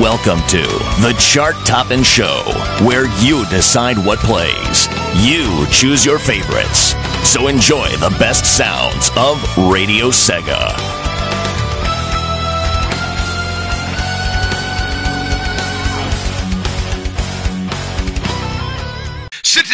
Welcome to the Chart Toppin' Show, where you decide what plays. You choose your favorites. So enjoy the best sounds of Radio Sega.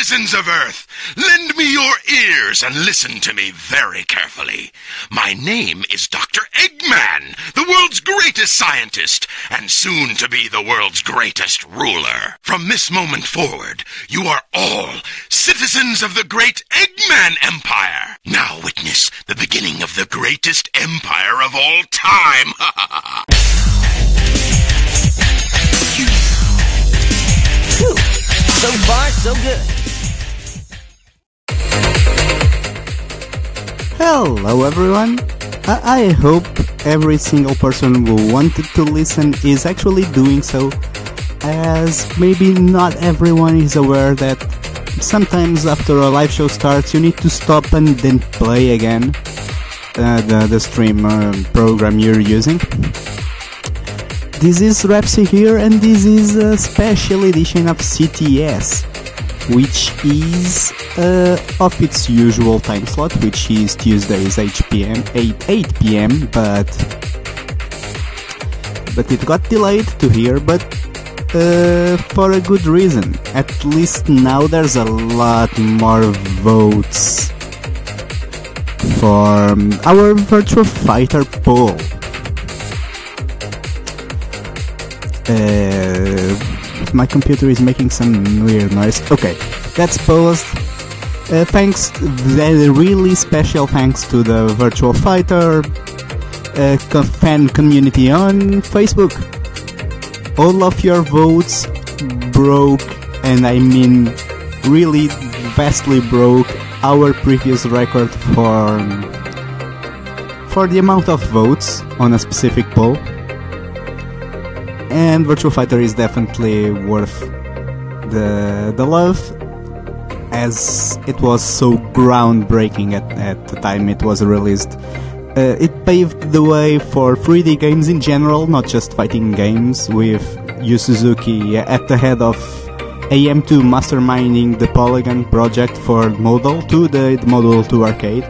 Citizens of Earth, lend me your ears and listen to me very carefully. My name is Dr. Eggman, the world's greatest scientist, and soon to be the world's greatest ruler. From this moment forward, you are all citizens of the great Eggman Empire. Now witness the beginning of the greatest empire of all time. So far, so good. Hello everyone! I, I hope every single person who wanted to listen is actually doing so, as maybe not everyone is aware that sometimes after a live show starts you need to stop and then play again uh, the, the stream uh, program you're using. This is Repsy here and this is a special edition of CTS which is uh, off its usual time slot, which is Tuesdays 8 p.m. 8, 8 p.m. But but it got delayed to here, but uh, for a good reason. At least now there's a lot more votes for our Virtua Fighter poll. Uh, my computer is making some weird noise. Okay, that's paused. Uh, thanks, very really special thanks to the Virtua Fighter uh, fan community on Facebook. All of your votes broke, and I mean really vastly broke our previous record for for the amount of votes on a specific poll and Virtua Fighter is definitely worth the the love as it was so groundbreaking at, at the time it was released. Uh, it paved the way for 3D games in general, not just fighting games, with Yu Suzuki at the head of AM2 masterminding the Polygon project for Model 2, the, the Model 2 arcade.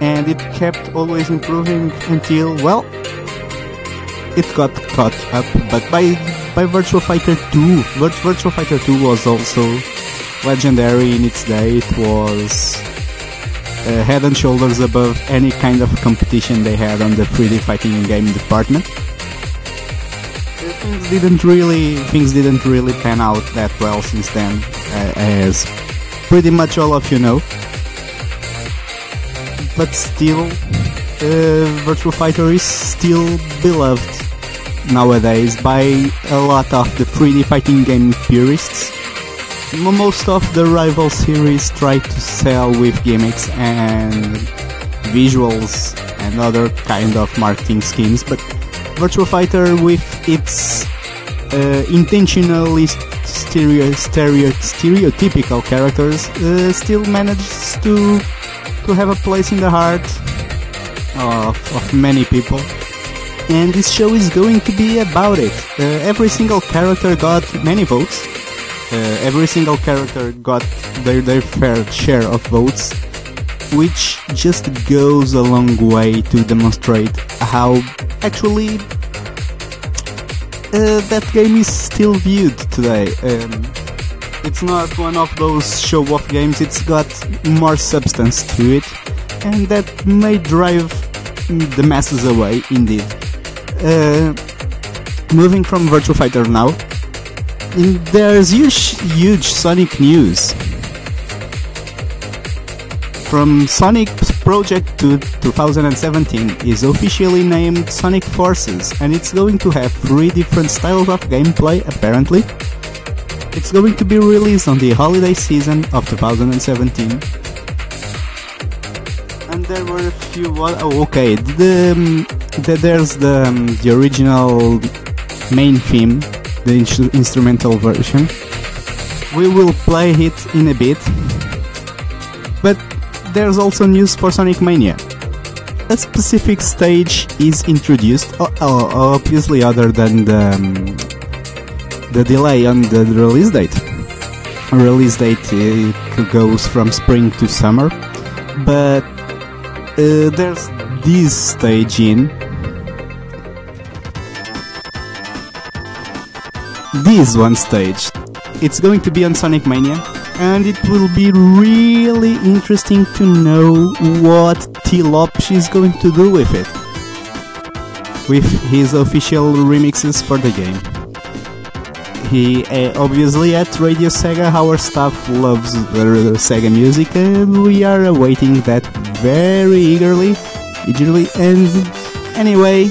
And it kept always improving until, well, it got caught up, but by by Virtua Fighter 2, Vir- Virtua Fighter 2 was also legendary in its day. It was uh, head and shoulders above any kind of competition they had on the 3D fighting game department. Things didn't really things didn't really pan out that well since then, uh, as pretty much all of you know. But still, uh, Virtua Fighter is still beloved nowadays by a lot of the 3D fighting game purists. Most of the rival series try to sell with gimmicks and visuals and other kind of marketing schemes, but Virtua Fighter with its uh, intentionally stereo, stereo, stereotypical characters uh, still manages to to have a place in the heart of, of many people and this show is going to be about it. Uh, every single character got many votes. Uh, every single character got their, their fair share of votes, which just goes a long way to demonstrate how actually uh, that game is still viewed today. Um, it's not one of those show-off games. It's got more substance to it, and that may drive the masses away. Indeed. Uh, moving from Virtua Fighter now, there's huge, huge Sonic news. From Sonic's project to 2017 is officially named Sonic Forces, and it's going to have three different styles of gameplay. Apparently, it's going to be released on the holiday season of 2017 and there were a few. Oh, okay. The, um, there's the um, the original main theme, the instru- instrumental version. We will play it in a bit, but there's also news for Sonic Mania. A specific stage is introduced, obviously other than the um, the delay on the release date. Release date uh, goes from spring to summer, but uh, there's this stage in. This one stage. It's going to be on Sonic Mania, and it will be really interesting to know what Tee Lopes is going to do with it. With his official remixes for the game. He uh, obviously at Radio Sega, our staff loves the Sega music, and we are awaiting that very eagerly. Eagerly, and anyway,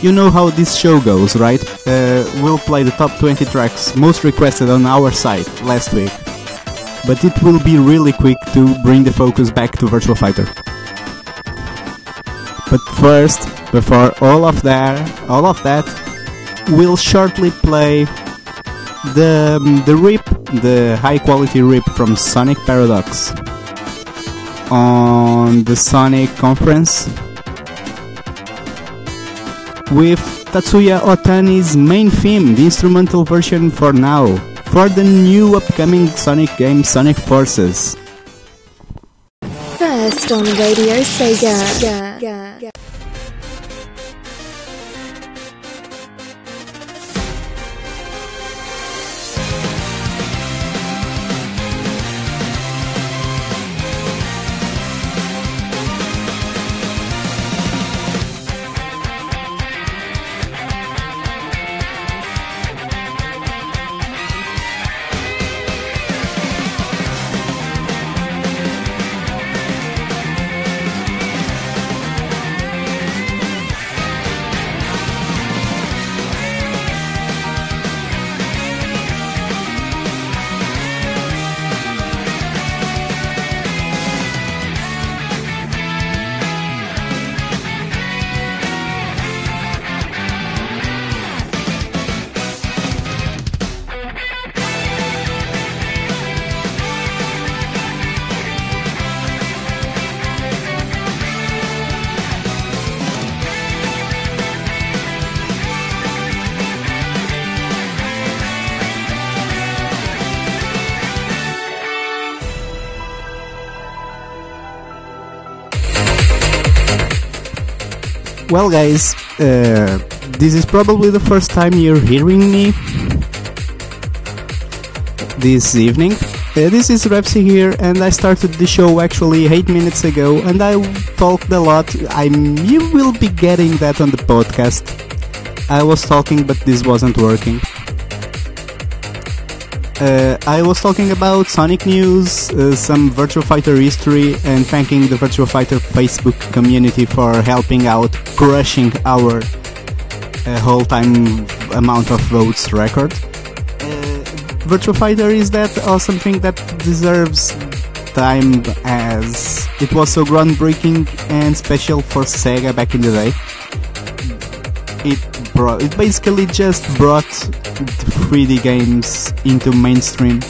you know how this show goes, right? Uh, we'll play the top 20 tracks most requested on our site last week. But it will be really quick to bring the focus back to Virtua Fighter. But first, before all of that, all of that, we'll shortly play the the rip, the high quality rip from Sonic Paradox on the Sonic conference with Tatsuya Otani's main theme, the instrumental version for now, for the new upcoming Sonic game Sonic Forces. First on Radio Sega. Well, guys, uh, this is probably the first time you're hearing me this evening. Uh, this is Repsy here, and I started the show actually 8 minutes ago, and I talked a lot. I'm, you will be getting that on the podcast. I was talking, but this wasn't working. Uh, I was talking about Sonic news, uh, some Virtua Fighter history, and thanking the Virtua Fighter Facebook community for helping out, crushing our uh, whole time amount of votes record. Uh, Virtua Fighter is that awesome thing that deserves time as it was so groundbreaking and special for Sega back in the day. It brought, it basically just brought 3D games into mainstream.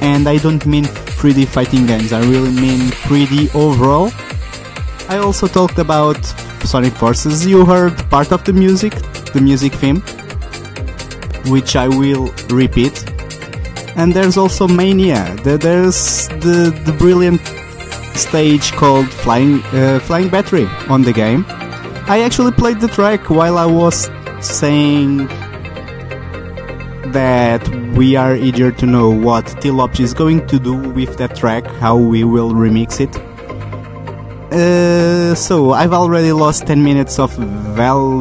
And I don't mean 3D fighting games, I really mean 3D overall. I also talked about Sonic Forces. You heard part of the music, the music theme, which I will repeat. And there's also Mania. There's the, the brilliant stage called Flying, uh, Flying Battery on the game. I actually played the track while I was saying that we are eager to know what Tee Lopes is going to do with that track, how we will remix it. Uh, so I've already lost 10 minutes of val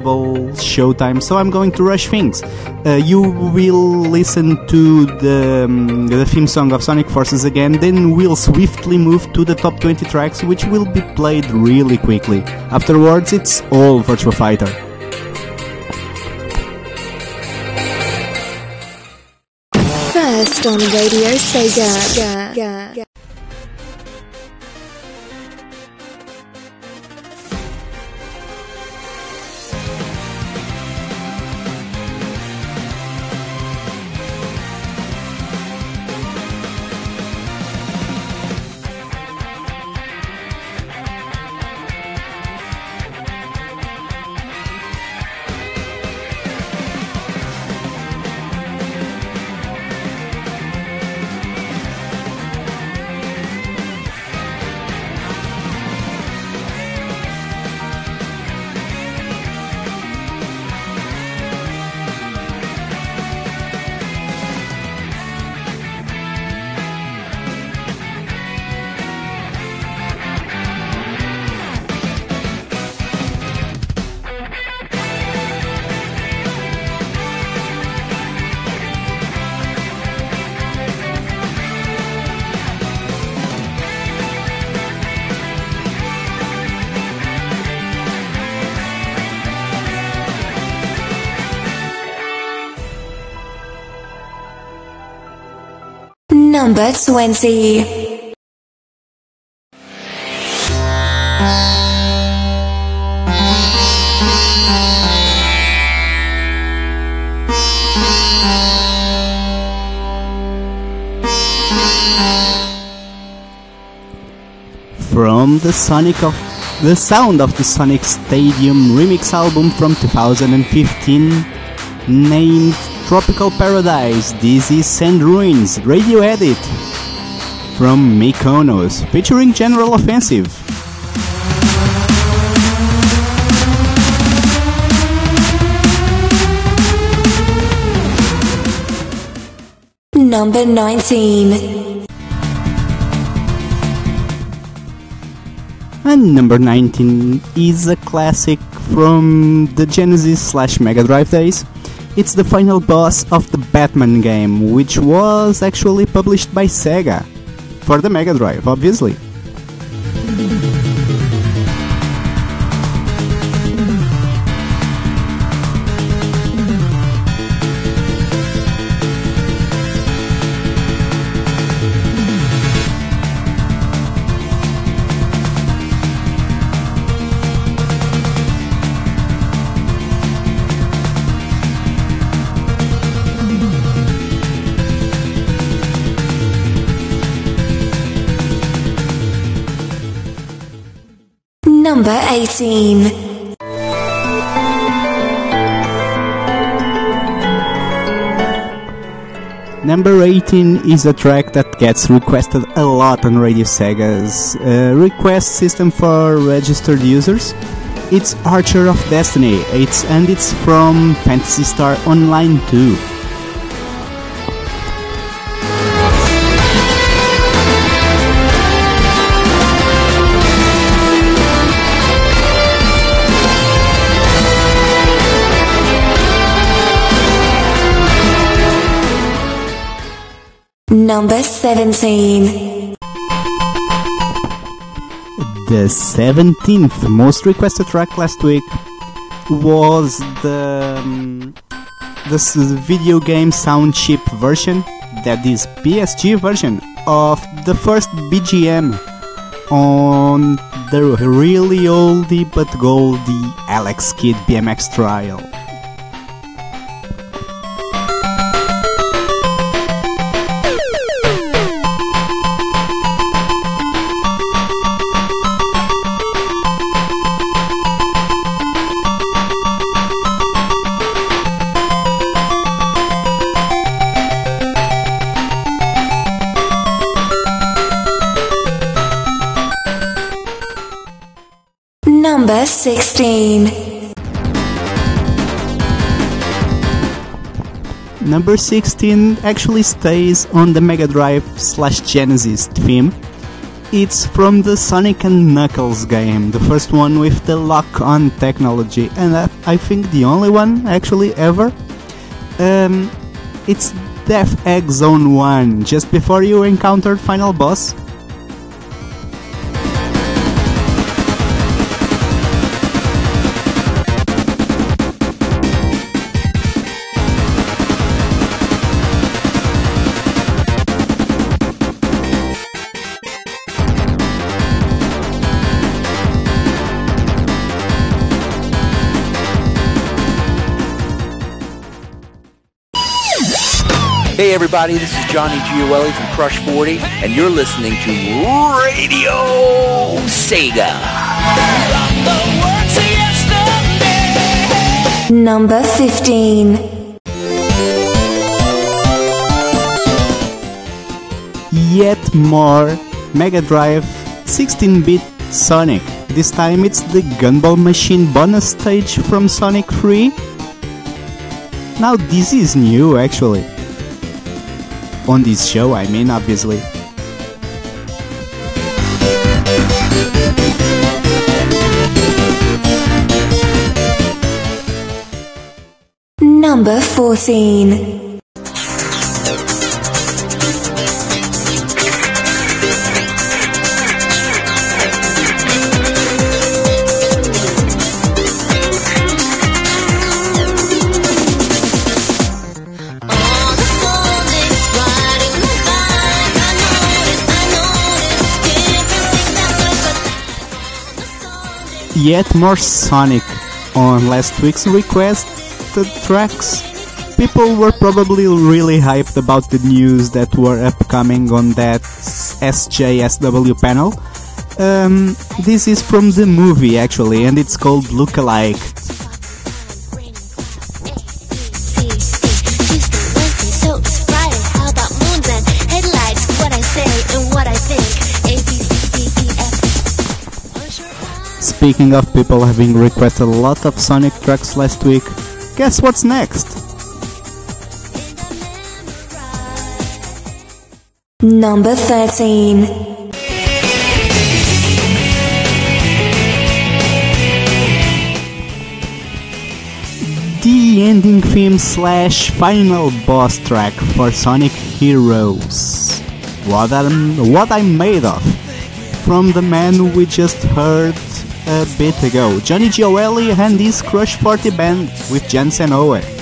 showtime, so I'm going to rush things. Uh, you will listen to the, um, the theme song of Sonic Forces again, then we'll swiftly move to the top 20 tracks, which will be played really quickly. Afterwards, it's all Virtua Fighter. First on Radio Sega. Number 20. From the Sonic of the sound of the Sonic Stadium remix album from 2015 named Tropical Paradise, This is Sand Ruins radio edit from Mykonos featuring General Offensive. Number 19. And number 19 is a classic from the Genesis slash Mega Drive days. It's the final boss of the Batman game, which was actually published by Sega. For the Mega Drive, obviously. Number 18. Number 18 is a track that gets requested a lot on Radio Sega's uh, request system for registered users. It's Archer of Destiny, it's, and it's from Phantasy Star Online 2. Number 17. The 17th most requested track last week was the um, this video game sound chip version, that is PSG version of the first BGM on the really oldie but goldie Alex Kidd BMX trial. 16. Number 16 actually stays on the Mega Drive slash Genesis theme. It's from the Sonic and Knuckles game, the first one with the lock-on technology, and I- think the only one actually ever. Um, it's Death Egg Zone 1, just before you encountered Final Boss. Everybody, this is Johnny Gioeli from Crush 40, and you're listening to Radio Sega. Number 15. Yet more Mega Drive 16-bit Sonic. This time it's the Gumball Machine bonus stage from Sonic 3. Now this is new actually. On this show, I mean, obviously. Number 14. Yet more Sonic on last week's requested tracks. People were probably really hyped about the news that were upcoming on that SXSW panel. Um, this is from the movie actually, and it's called Lookalike. Speaking of people having requested a lot of Sonic tracks last week, guess what's next? Number 13. the ending theme slash final boss track for Sonic Heroes. What I'm, what I'm made of. From the man we just heard a bit ago, Johnny Gioeli and his Crush 40 band with Jun Senoue.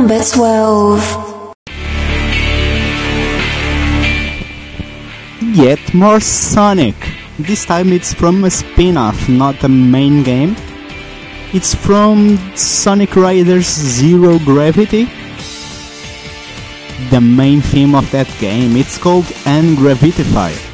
Number 12. Yet more Sonic. This time it's from a spin off, not a main game. It's from Sonic Riders Zero Gravity. The main theme of that game, it's called Ungravitify.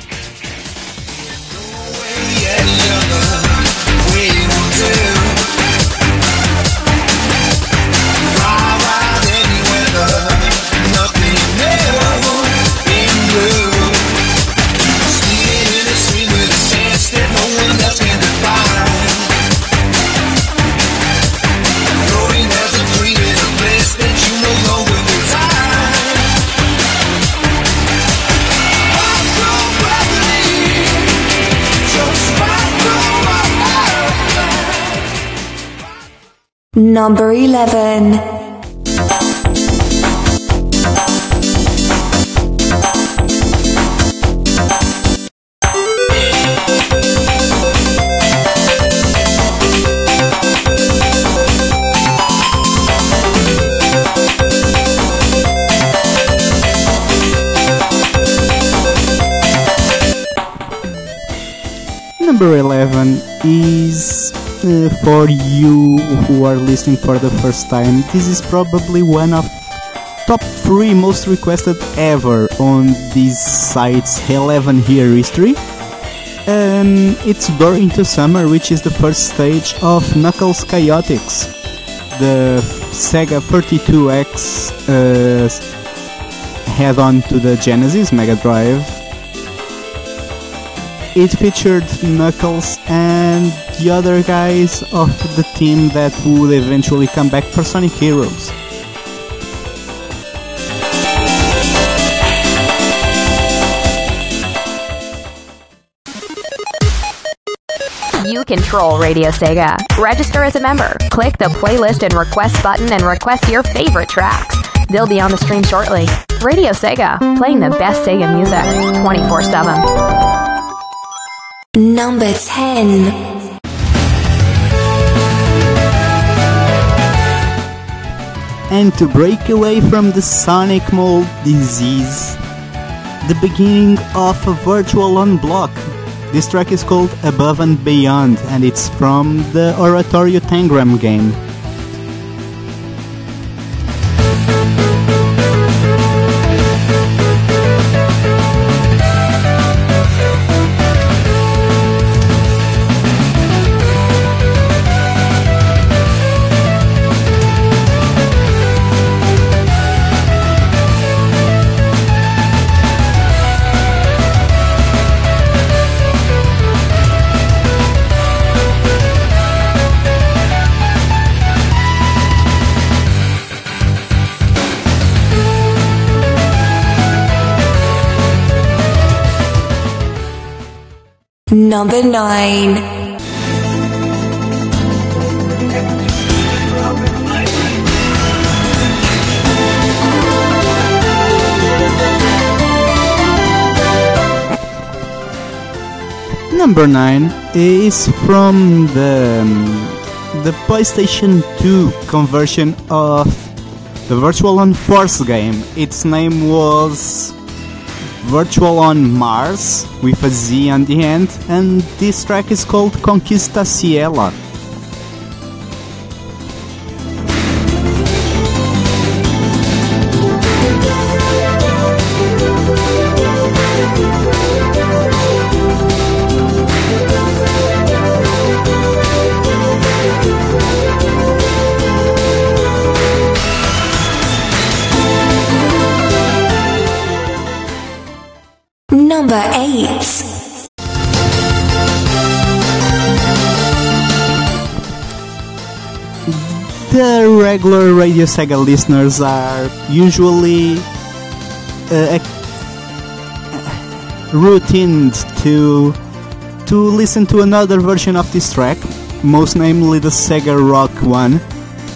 Number 11. Number 11 is for you who are listening for the first time. This is probably one of top 3 most requested ever on this site's 11 year history. Um, it's Door into Summer, which is the first stage of Knuckles Chaotix, the Sega 32X uh, head on to the Genesis Mega Drive it featured Knuckles and the other guys of the team that would eventually come back for Sonic Heroes. You control Radio Sega. Register as a member. Click the playlist and request button and request your favorite tracks. They'll be on the stream shortly. Radio Sega, playing the best Sega music 24 7. Number 10. And to break away from the Sonic mold disease, the beginning of a virtual on block. This track is called Above and Beyond and it's from the Oratorio Tangram game. Number 9. Number 9 is from the um, the PlayStation 2 conversion of the Virtual on Force game. Its name was Virtual on Marz with a Z on the end, and this track is called Conquista Ciela. Regular Radio Sega listeners are usually uh, routined to to listen to another version of this track, most namely the Sega Rock one,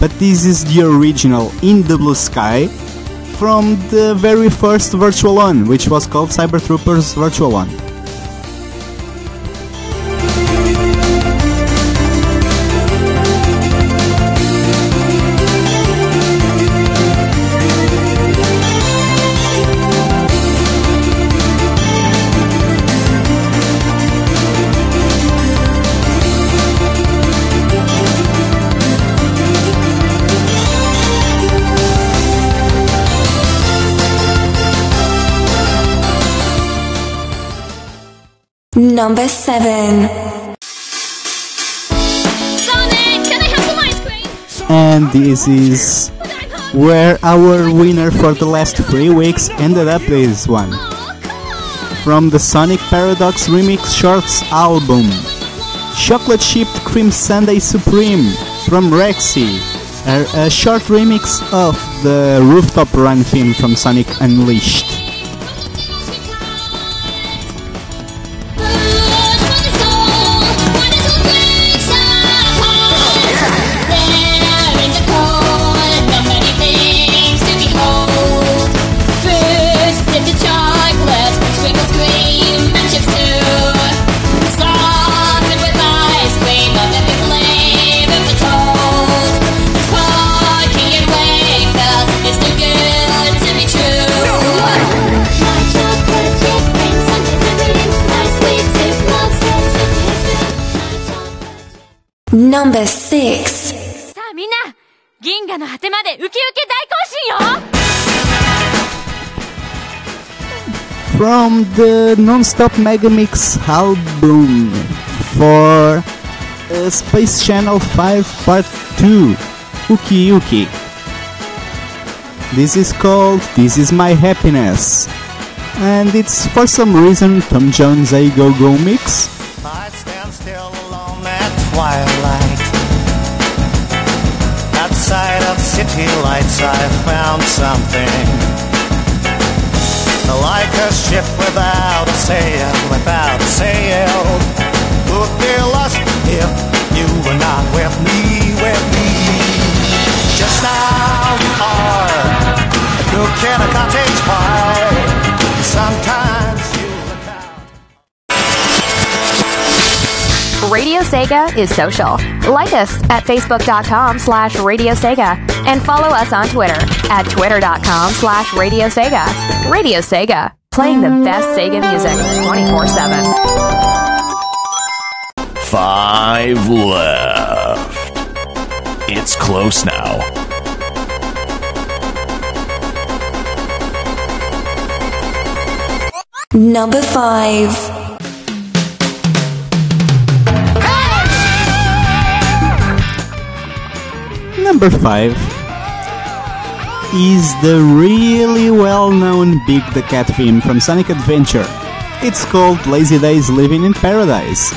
but this is the original in the blue sky from the very first Virtual On, which was called Cyber Troopers Virtual On. Number 7. Sonic, can I have some ice cream? And this is where our winner for the last three weeks ended up this one. From the Sonic Paradox Remix Shorts album. Chocolate Chipped Cream Sundae Supreme from Rexy. A, a short remix of the Rooftop Run theme from Sonic Unleashed. Number 6. さあみんな、銀河の果てまでウキウキ大行進よ From the Non-Stop Megamix album for uh, Space Channel 5 Part 2 Uki Uki. This is called This Is My Happiness. And it's for some reason Tom Jones A Go Go mix. City lights, I found something. Like a ship without a sail, without a sail. Would be lost if you were not with me, with me. Just now you are a cook a cottage pie. Radio Sega is social. Like us at facebook.com slash Radio Sega and follow us on Twitter at twitter.com slash Radio Sega. Radio Sega, playing the best Sega music 24 7. Five left. It's close now. Number 5. Number 5 is the really well known Big the Cat theme from Sonic Adventure. It's called Lazy Days Living in Paradise.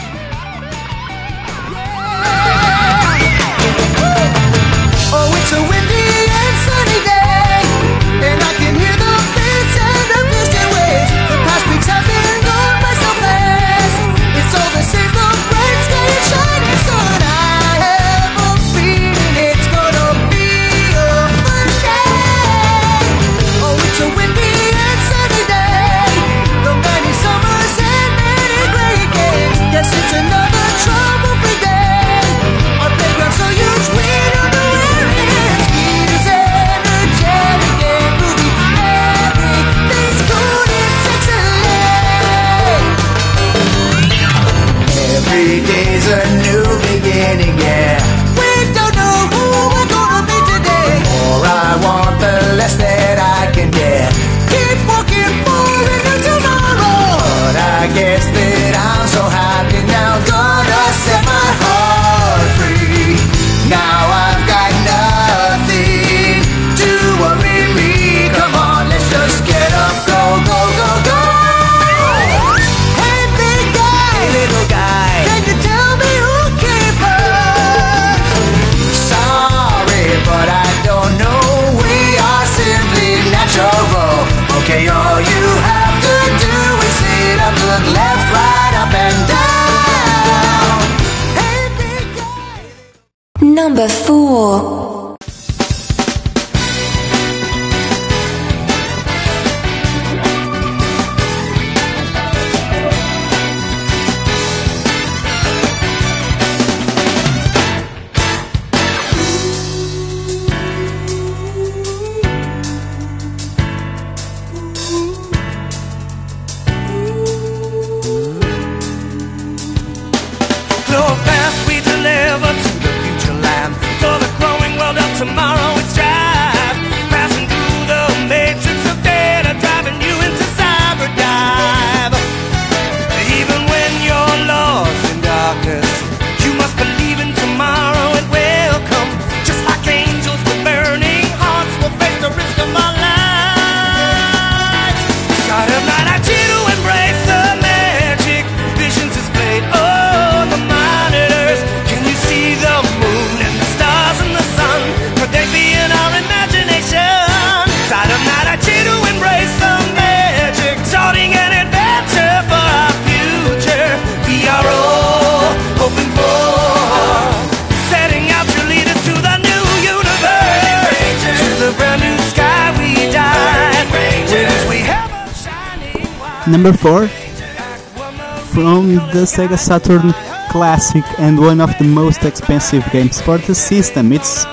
Sega Saturn Classic and one of the most expensive games for the system. It's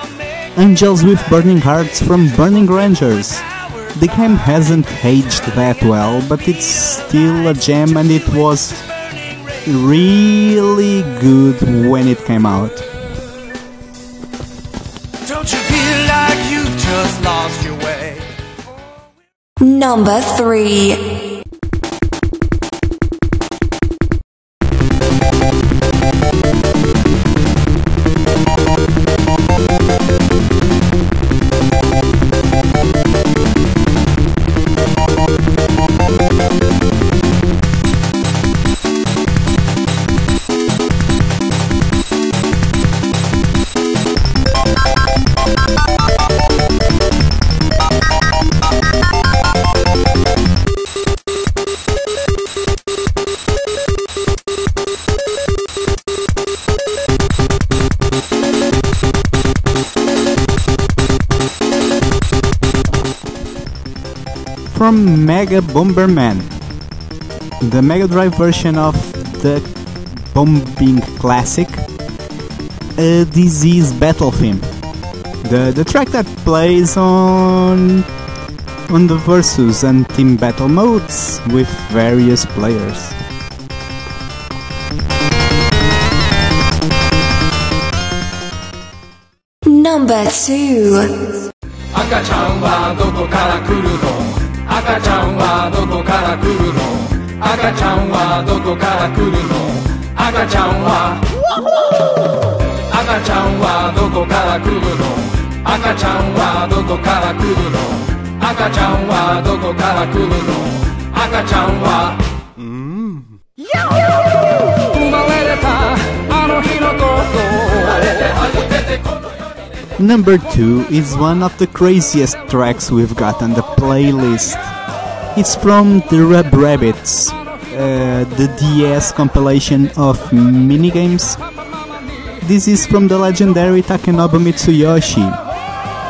Angels with Burning Hearts from Burning Rangers. The game hasn't aged that well, but it's still a gem and it was really good when it came out. Don't you feel like you just lost your way? Number 3. Mega Bomberman, the Mega Drive version of the Bombing Classic. Uh, this is Battle Theme, the the track that plays on on the versus and team battle modes with various players. Number 2. 赤ちゃんはどこから来るの 赤ちゃんはどこから来るの？赤ちゃんはどこから来るの？赤ちゃんは赤ちゃんはどこから来るの？赤ちゃんはどこから来るの？赤ちゃんはどこから来るの？赤ちゃんは生 Number 2 is one of the craziest tracks we've got on the playlist. It's from the Rub Rabbits, uh, the DS compilation of minigames. This is from the legendary Takenobu Mitsuyoshi.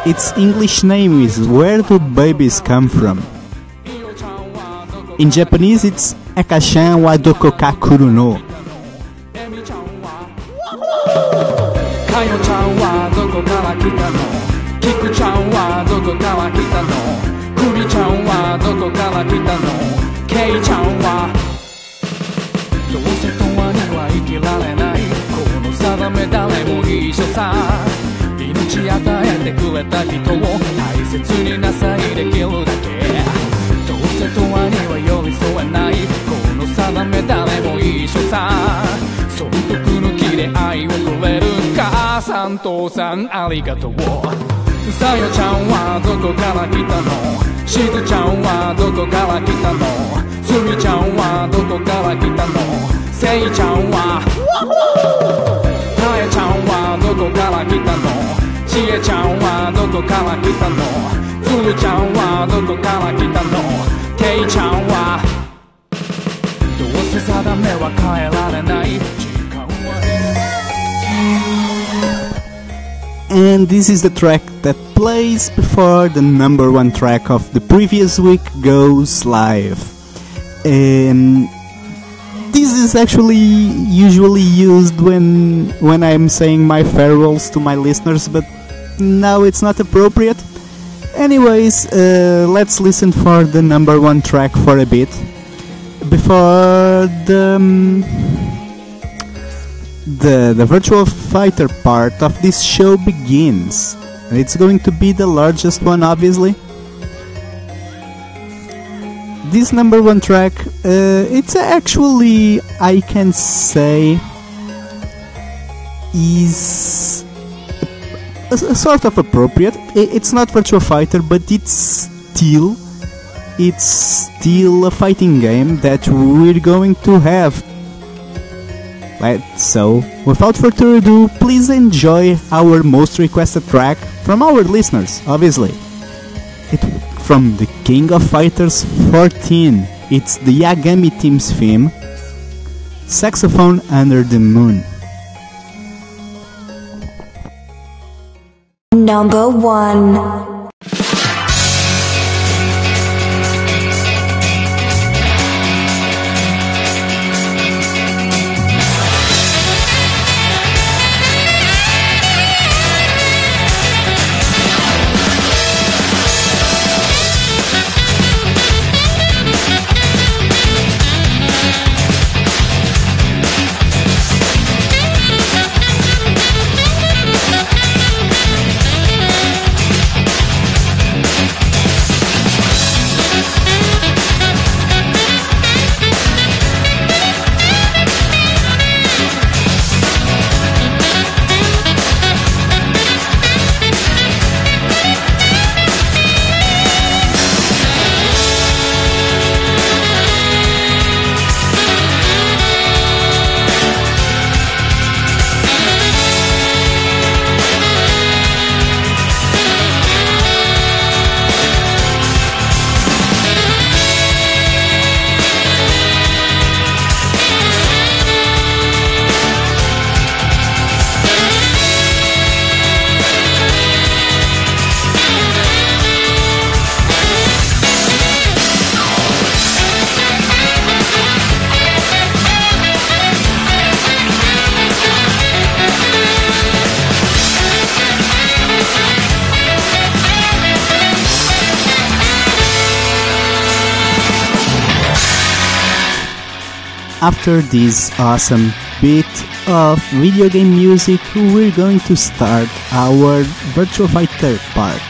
Its English name is Where Do Babies Come From? In Japanese, it's Akashan wa no. かよちゃんはどこから来たの？キクちゃんはどこから来たの？クミちゃんはどこから来たの？ケイちゃんは。どうせ永遠には生きられない。この定め誰も一緒さ。命与えてくれた人を大切になさいできるだけ。どうせ永遠には寄り添えない。この定め誰も一緒さ。損得抜きで愛をくれる。母さん父さんありがとう。さよちゃんはどこから来たの？しずちゃんはどこから来たの？すみちゃんはどこから来たの？せいちゃんはたえちゃんはどこから来たの？ちえちゃんはどこから来たの？つるちゃんはどこから来たの？けいちゃんはどうせ定めは変えられない。And this is the track that plays before the number one track of the previous week goes live. Um, this is actually usually used when when I'm saying my farewells to my listeners, but now it's not appropriate. Anyways, uh, let's listen for the number one track for a bit before the um, the the virtua fighter part of this show begins. And it's going to be the largest one, obviously. This number one track, uh, it's actually, I can say, is a, a sort of appropriate. It's not Virtua Fighter, but it's still, it's still a fighting game that we're going to have so, without further ado, please enjoy our most requested track from our listeners, obviously. It from the King of Fighters 14. It's the Yagami team's theme, Saxophone Under the Moon. Number one. After this awesome bit of video game music, we're going to start our Virtua Fighter part.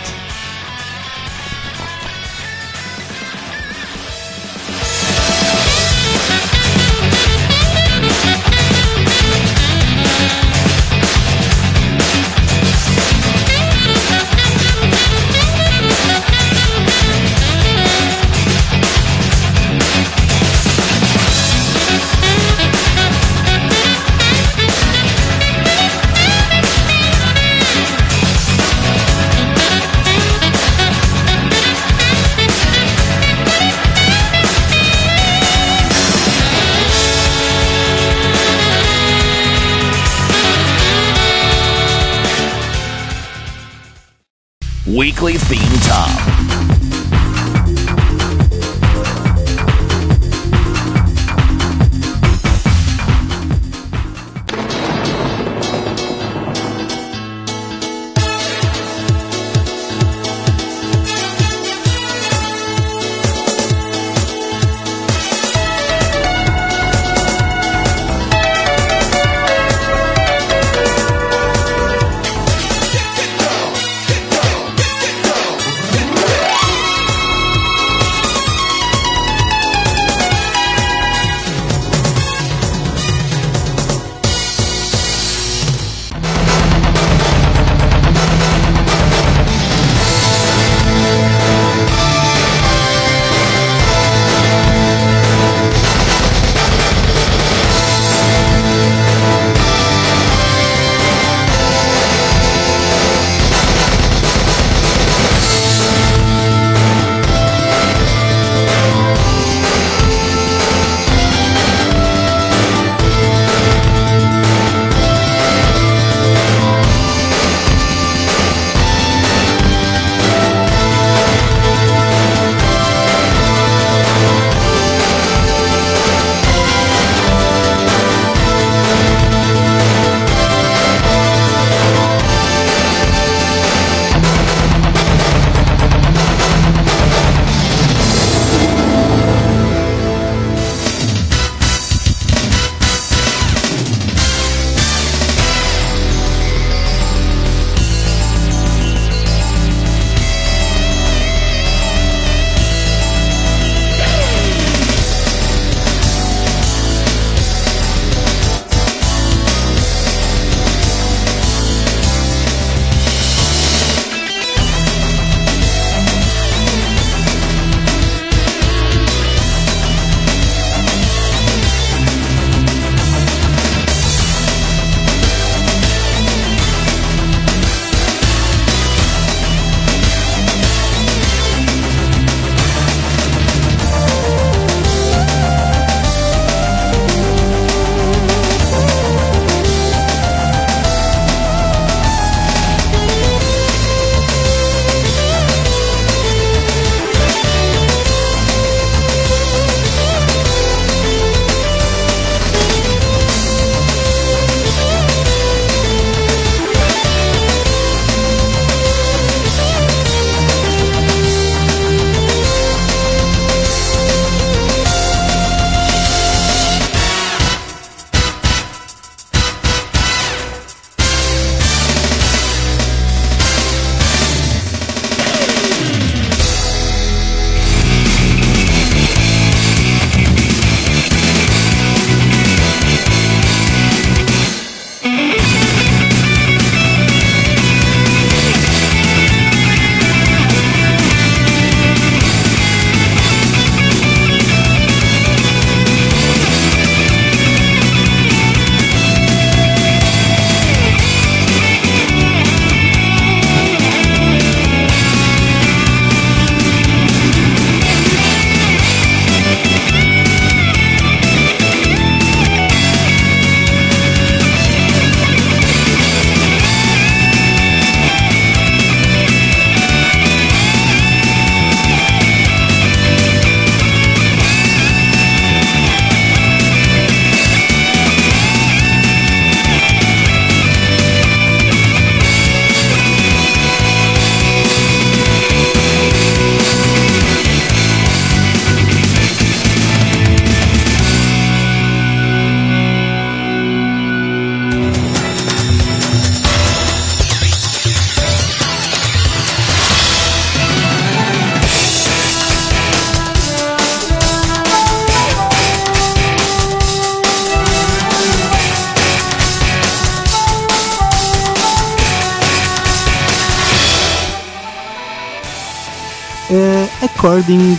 According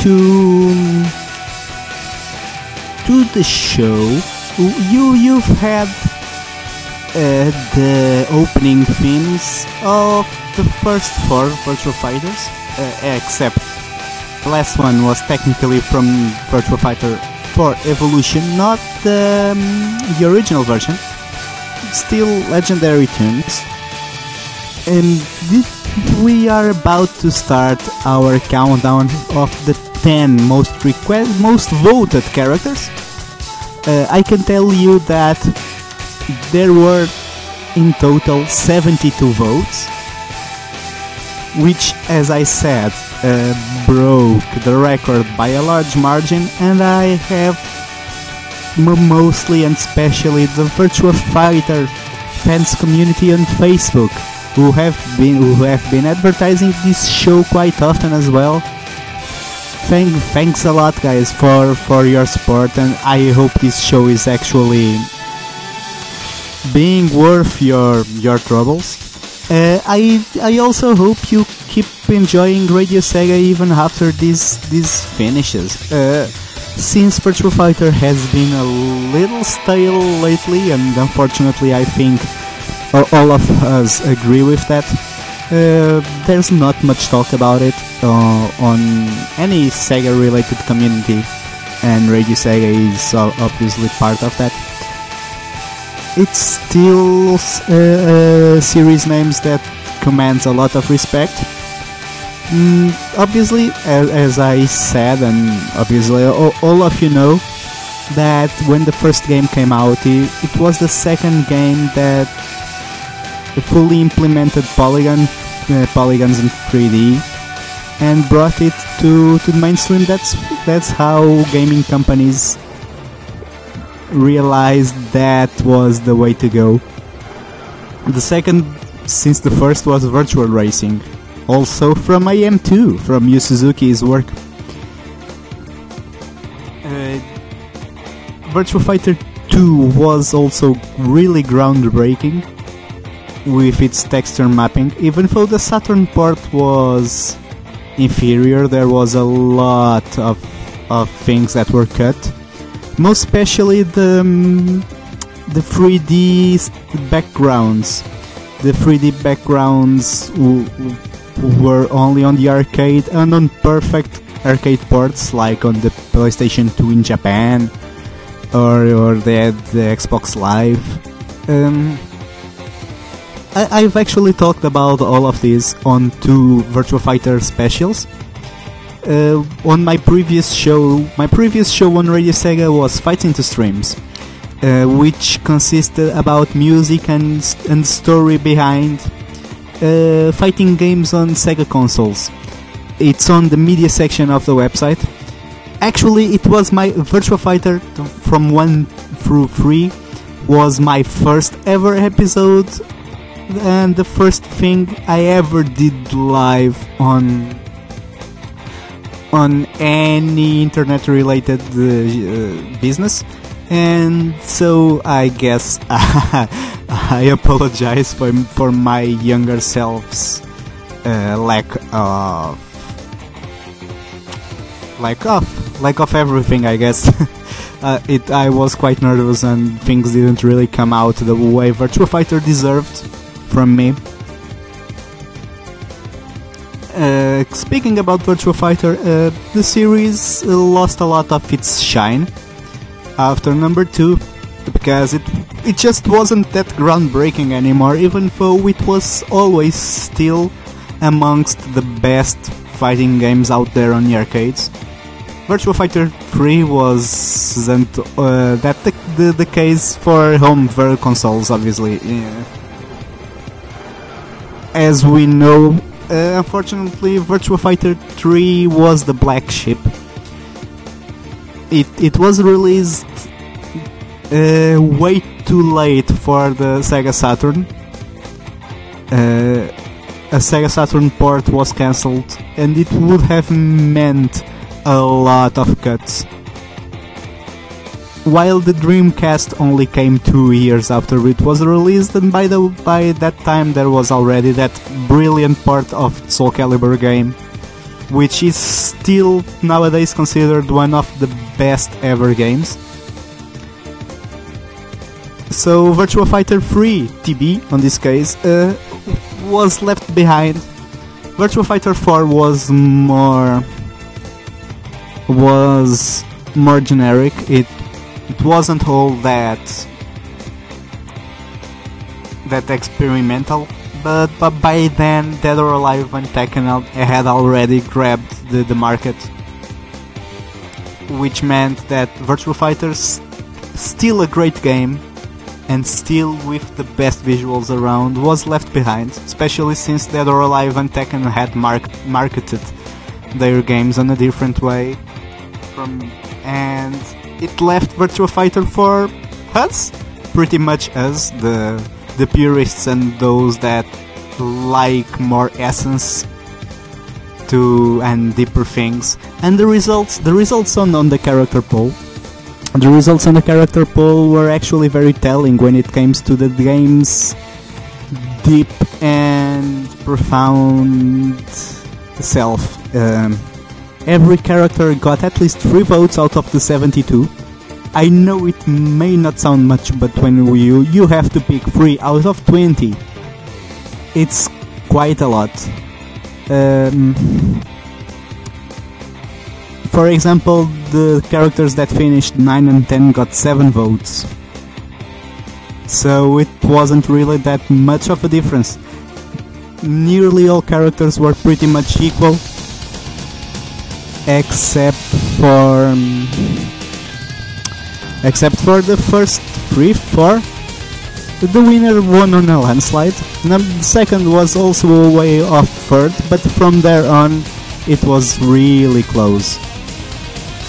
to to the show, you you've had uh, the opening themes of the first four Virtua Fighters, uh, except the last one was technically from Virtua Fighter 4 Evolution, not the, um, the original version. Still legendary tunes. And this, we are about to start our countdown of the 10 most request, most voted characters. Uh, I can tell you that there were in total 72 votes, which, as I said, uh, broke the record by a large margin, and I have mostly and especially the Virtua Fighter fans community on Facebook who have been who have been advertising this show quite often as well. Thank, thanks a lot, guys, for for your support, and I hope this show is actually being worth your your troubles. Uh, I I also hope you keep enjoying Radio Sega even after this this finishes. Uh, since Virtua Fighter has been a little stale lately, and unfortunately, I think all of us agree with that. Uh, there's not much talk about it uh, on any Sega related community, and Radio Sega is uh, obviously part of that. It's still uh, a series names that commands a lot of respect. Mm, obviously, as, as I said, and obviously all, all of you know, that when the first game came out, it, it was the second game that fully implemented polygon uh, polygons in 3D and brought it to to the mainstream. That's that's how gaming companies realized that was the way to go. The second, since the first, was Virtua Racing, also from AM2, from Yu Suzuki's work. Uh, Virtua Fighter 2 was also really groundbreaking with its texture mapping. Even though the Saturn port was inferior, there was a lot of, of things that were cut. Most especially the um, the 3D backgrounds. The 3D backgrounds w- w- were only on the arcade and on perfect arcade ports, like on the PlayStation 2 in Japan or or the, the Xbox Live. Um, I, I've actually talked about all of these on two Virtua Fighter specials. Uh, on my previous show, my previous show on Radio Sega was Fighting into Streams, uh, which consisted about music and and story behind uh, fighting games on Sega consoles. It's on the media section of the website. Actually, it was my Virtua Fighter from one through three was my first ever episode and the first thing I ever did live on on any internet related uh, business. And so I guess I apologize for for my younger self's uh, lack of lack of lack of everything I guess. Uh, it I was quite nervous and things didn't really come out the way Virtua Fighter deserved from me. Uh, speaking about Virtua Fighter, uh, the series lost a lot of its shine after number two because it it just wasn't that groundbreaking anymore, even though it was always still amongst the best fighting games out there on the arcades. Virtua Fighter 3 wasn't uh, that the, the, the case for home ver- consoles, obviously. Yeah. As we know, uh, unfortunately, Virtua Fighter 3 was the black sheep. It, it was released uh, way too late for the Sega Saturn. Uh, a Sega Saturn port was cancelled, and it would have meant a lot of cuts. While the Dreamcast only came two years after it was released, and by the by that time there was already that brilliant part of Soul Calibur game which is still nowadays considered one of the best ever games. So Virtua Fighter 3 TB, on this case, uh, was left behind. Virtua Fighter 4 was more was more generic. It it wasn't all that that experimental, but, but by then Dead or Alive and Tekken had already grabbed the, the market, which meant that Virtua Fighter's still a great game and still with the best visuals around was left behind, especially since Dead or Alive and Tekken had mark- marketed their games in a different way. From and it left Virtua Fighter for us, pretty much us, the the purists and those that like more essence to and deeper things. And the results, the results on, on the character poll, the results on the character poll were actually very telling when it comes to the game's deep and profound self. Um, every character got at least 3 votes out of the 72. I know it may not sound much, but when you, you have to pick 3 out of 20, it's quite a lot. Um, for example, the characters that finished 9 and 10 got 7 votes. So it wasn't really that much of a difference. Nearly all characters were pretty much equal, except for um, except for the first three, four. The winner won on a landslide. Num- second was also way off third, but from there on, it was really close.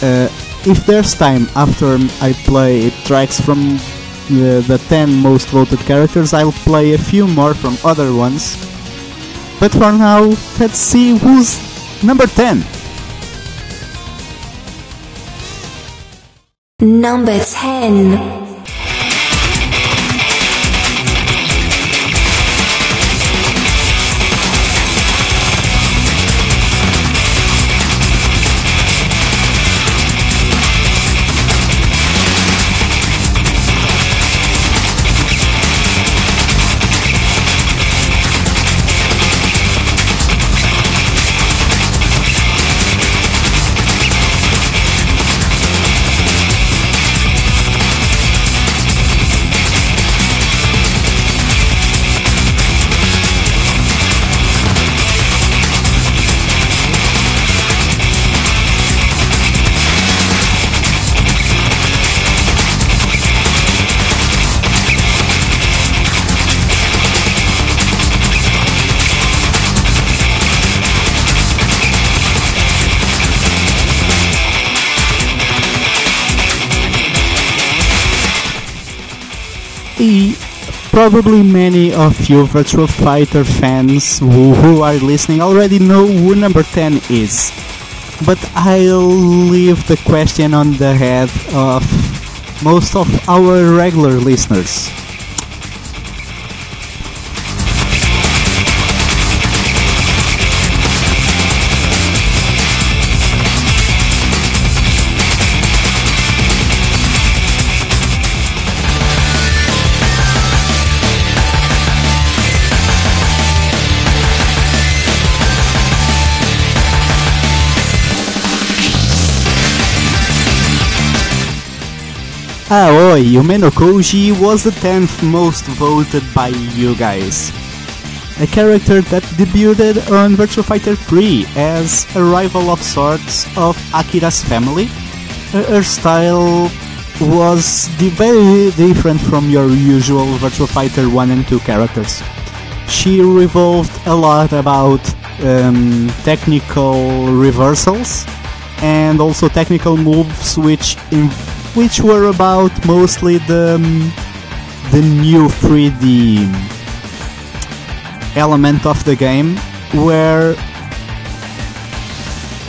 Uh, if there's time after I play tracks from the, the 10 most voted characters, I'll play a few more from other ones. But for now, let's see who's number 10. Number 10. Probably many of you Virtua Fighter fans who, who are listening already know who number 10 is. But I'll leave the question on the head of most of our regular listeners. Aoi Umenokoji was the 10th most voted by you guys. A character that debuted on Virtua Fighter 3 as a rival of sorts of Akira's family. Her style was very different from your usual Virtua Fighter 1 and 2 characters. She revolved a lot about um, technical reversals and also technical moves which which were about mostly the um, the new 3D element of the game where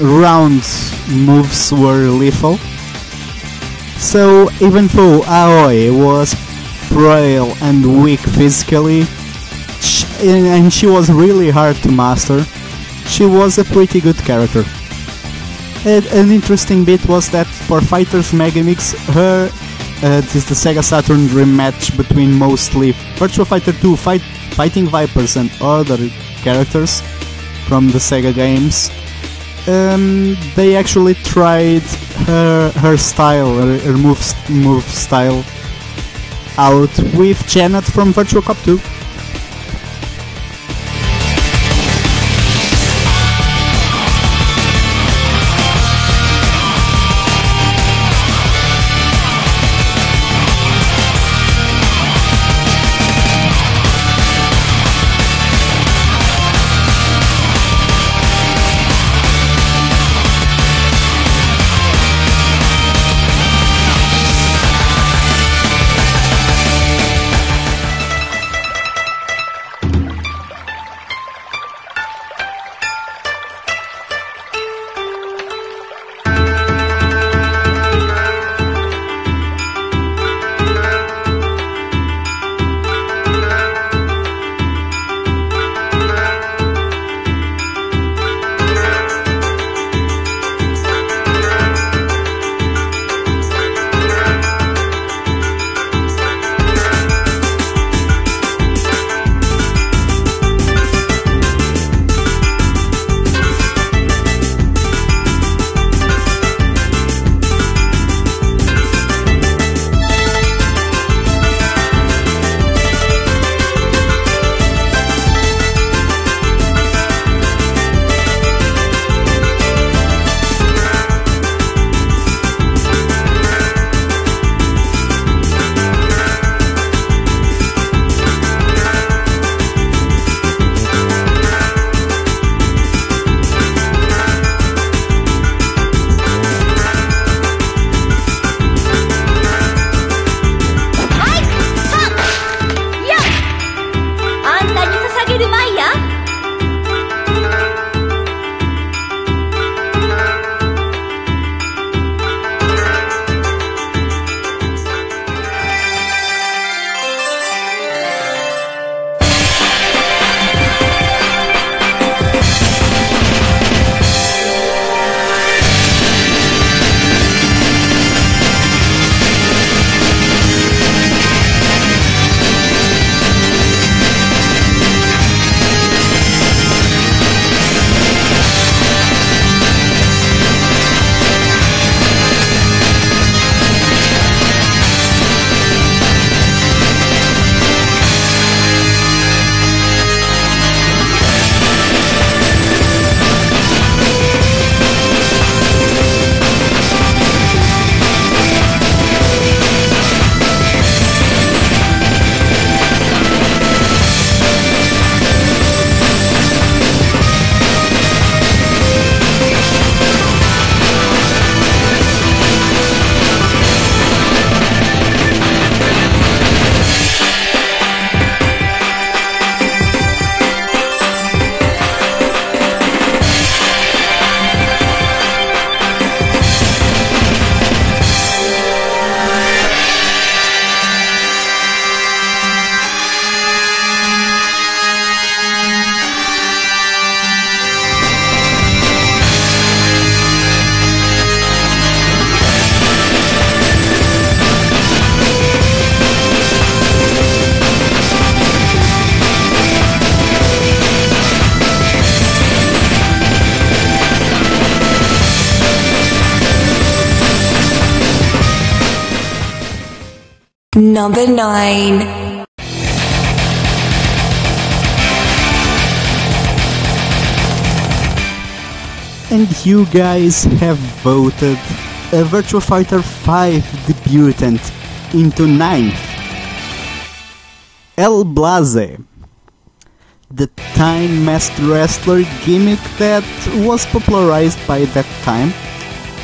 round moves were lethal. So even though Aoi was frail and weak physically, sh- and and she was really hard to master, she was a pretty good character. And an interesting bit was that for Fighters Megamix, her uh, this is the Sega Saturn rematch between mostly Virtua Fighter 2 fight, Fighting Vipers and other characters from the Sega games. Um, they actually tried her her style, her, her move move style out with Janet from Virtua Cop 2. Number 9. And you guys have voted a Virtua Fighter 5 debutant into ninth. El Blaze, the Time Master Wrestler gimmick that was popularized by that time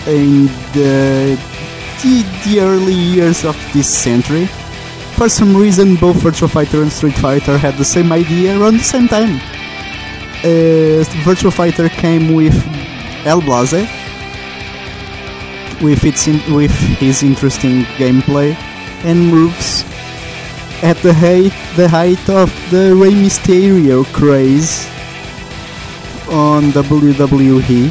in the, the early years of this century. For some reason, both Virtua Fighter and Street Fighter had the same idea around the same time. Uh, Fighter came with El Blaze, with its in, with his interesting gameplay and moves at the height the height of the Rey Mysterio craze on WWE,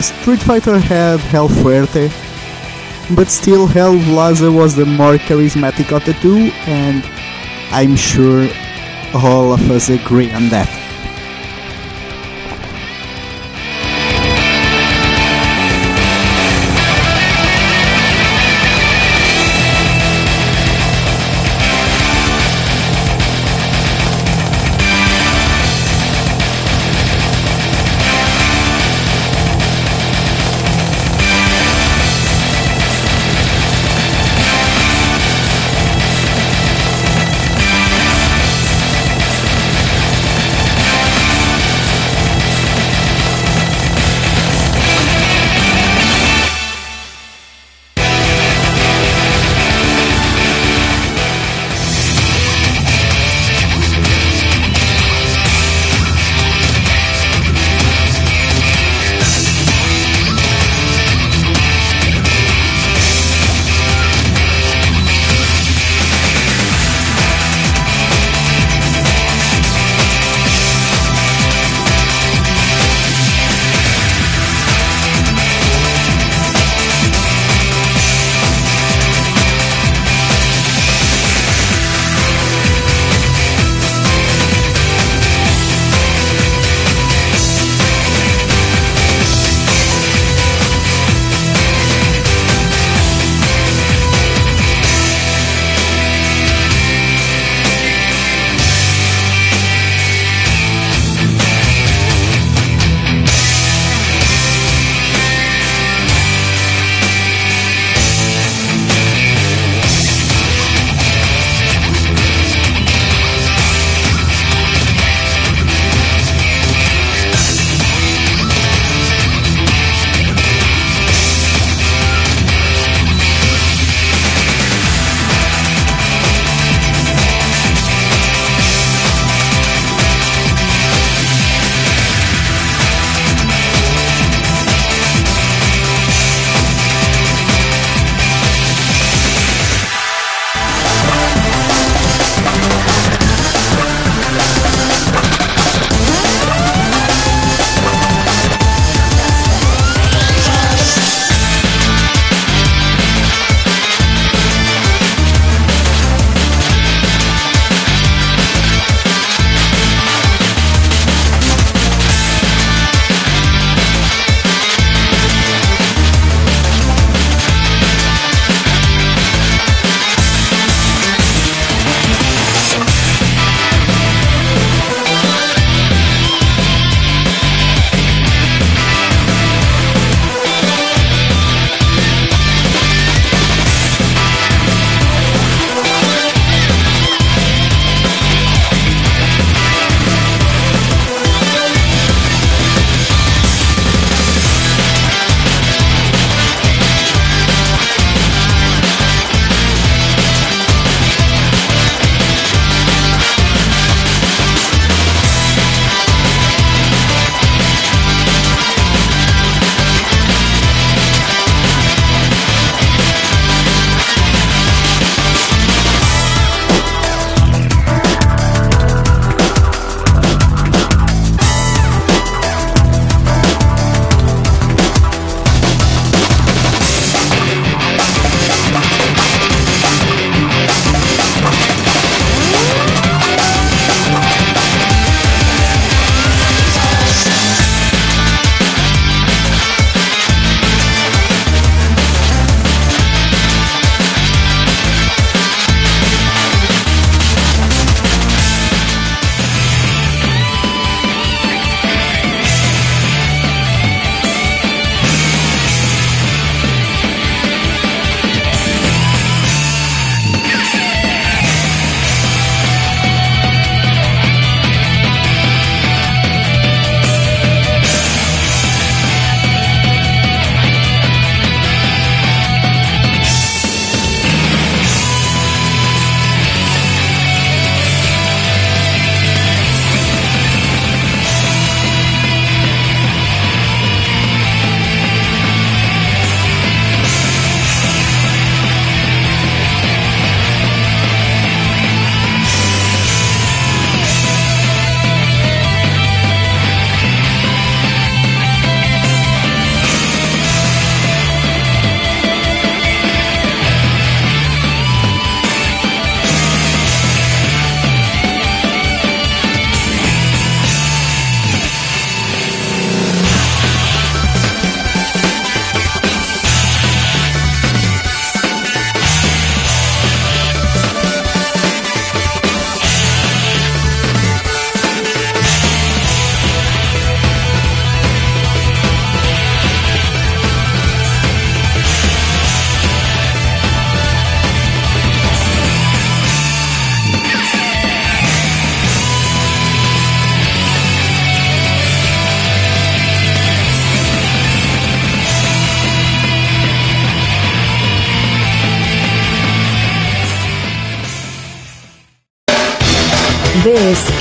Street Fighter had El Fuerte, but still El Blaze was the more charismatic of the two, and I'm sure all of us agree on that.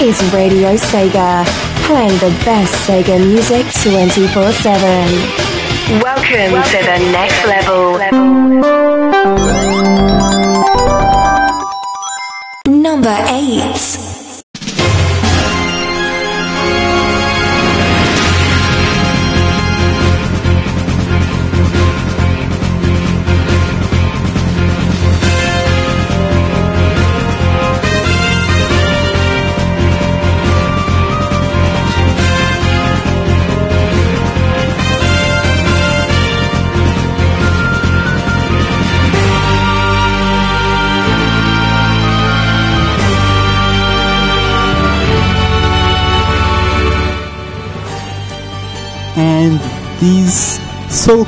Is Radio Sega, playing the best Sega music 24 7. Welcome to the next level.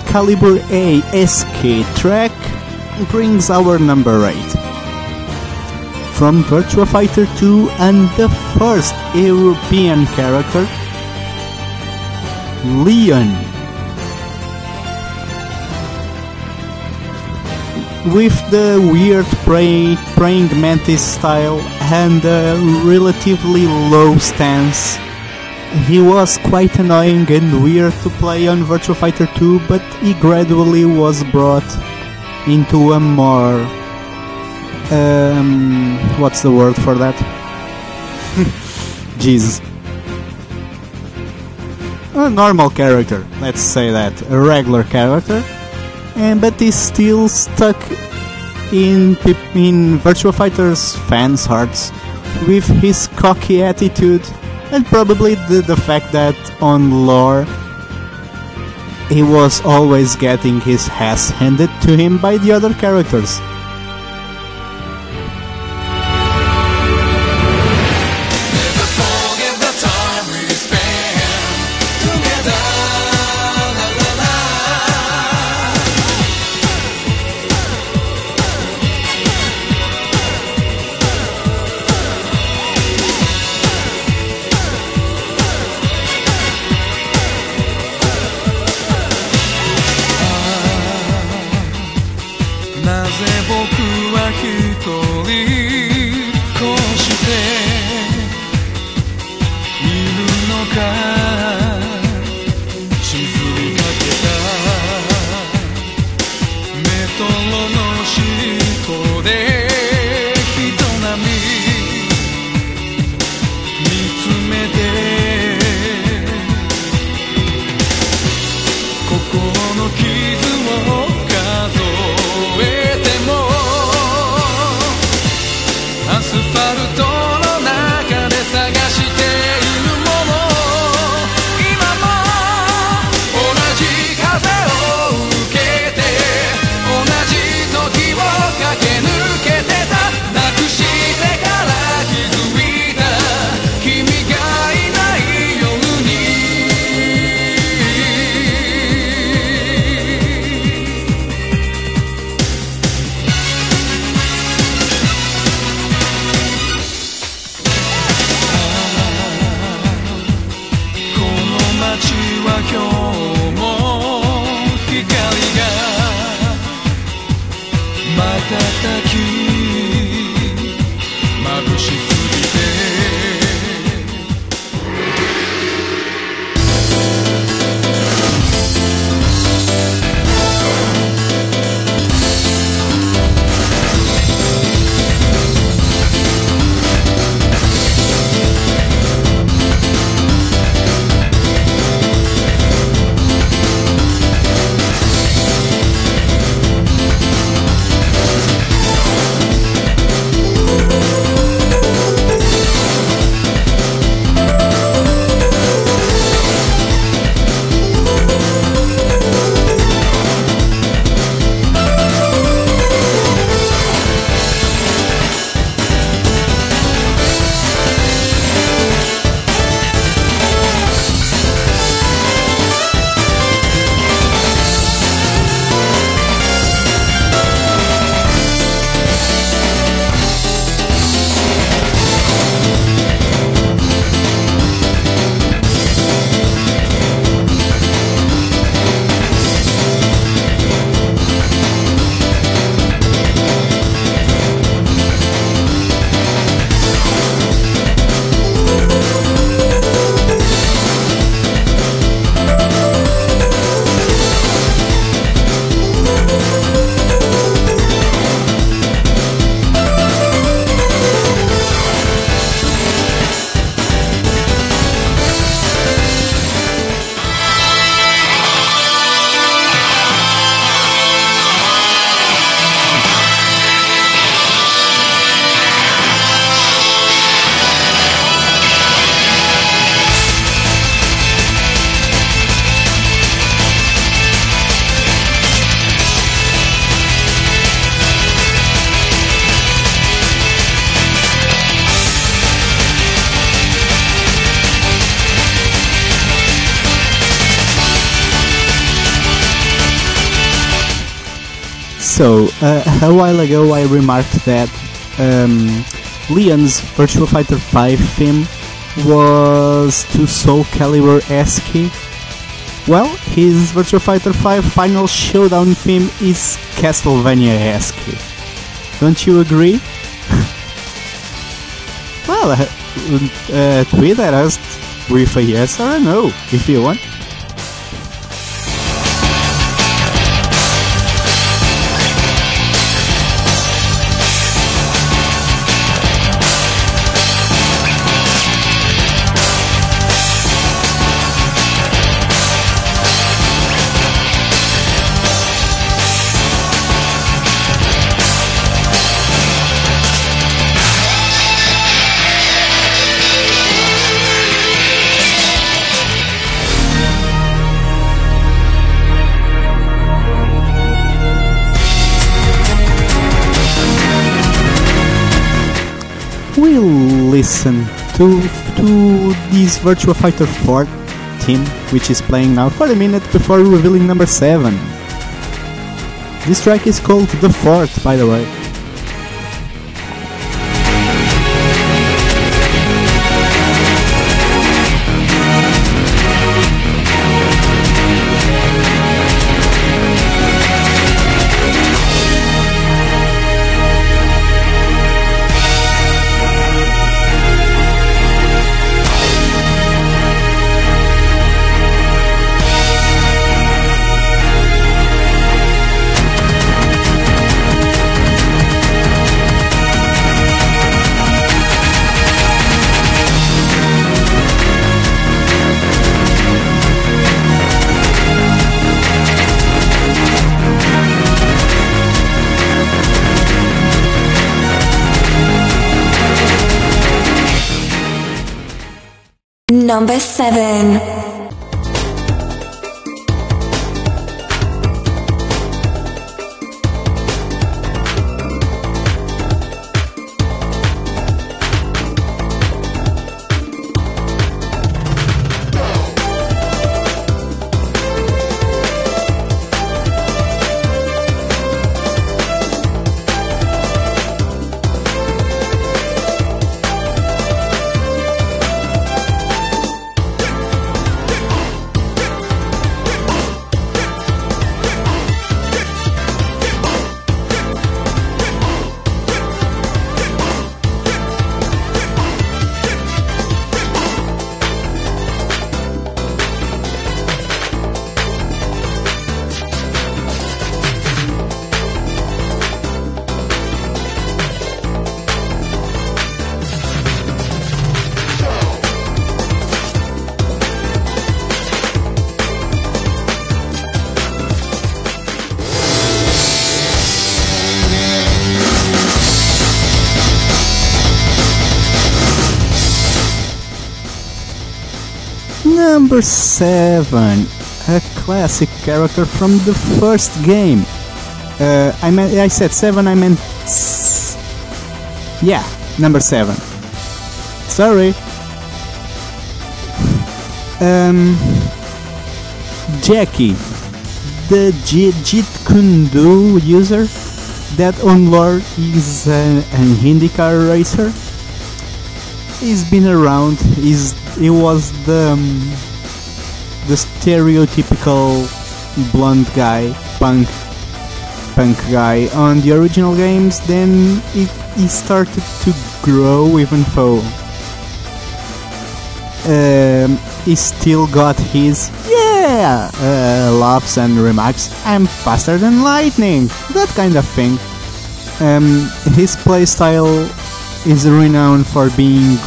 Soul Calibur A SK track brings our number 8. From Virtua Fighter 2 and the first European character, Lion. With the weird pray, praying mantis style and a relatively low stance, he was quite annoying and weird to play on Virtua Fighter 2, but he gradually was brought into a more. Um, what's the word for that? Jesus. A normal character, let's say that. A regular character. And, but he's still stuck in, in Virtua Fighter's fans' hearts with his cocky attitude and probably the, the fact that on lore he was always getting his ass handed to him by the other characters.「a while ago I remarked that um, Lion's Virtua Fighter 5 theme was too Soul Calibur esque. Well, his Virtua Fighter 5 Final Showdown theme is Castlevania esque. Don't you agree? well, uh, uh, tweet at us with a yes or a no if you want. Listen to to this Virtua Fighter 4 team, which is playing now for a minute before revealing number 7. This track is called The Fort, by the way. Number 7. A classic character from the first game. Uh, I meant, I said 7, I meant. Yeah, number 7. Sorry. Um, Jackie, the J- Jeet Kune Do user that on lore is a, an IndyCar racer. He's been around. He's he was the um, the stereotypical blonde guy, punk punk guy on the original games. Then it, he started to grow even though um, he still got his yeah uh, laughs and remarks. I'm faster than lightning, that kind of thing. Um, his playstyle is renowned for being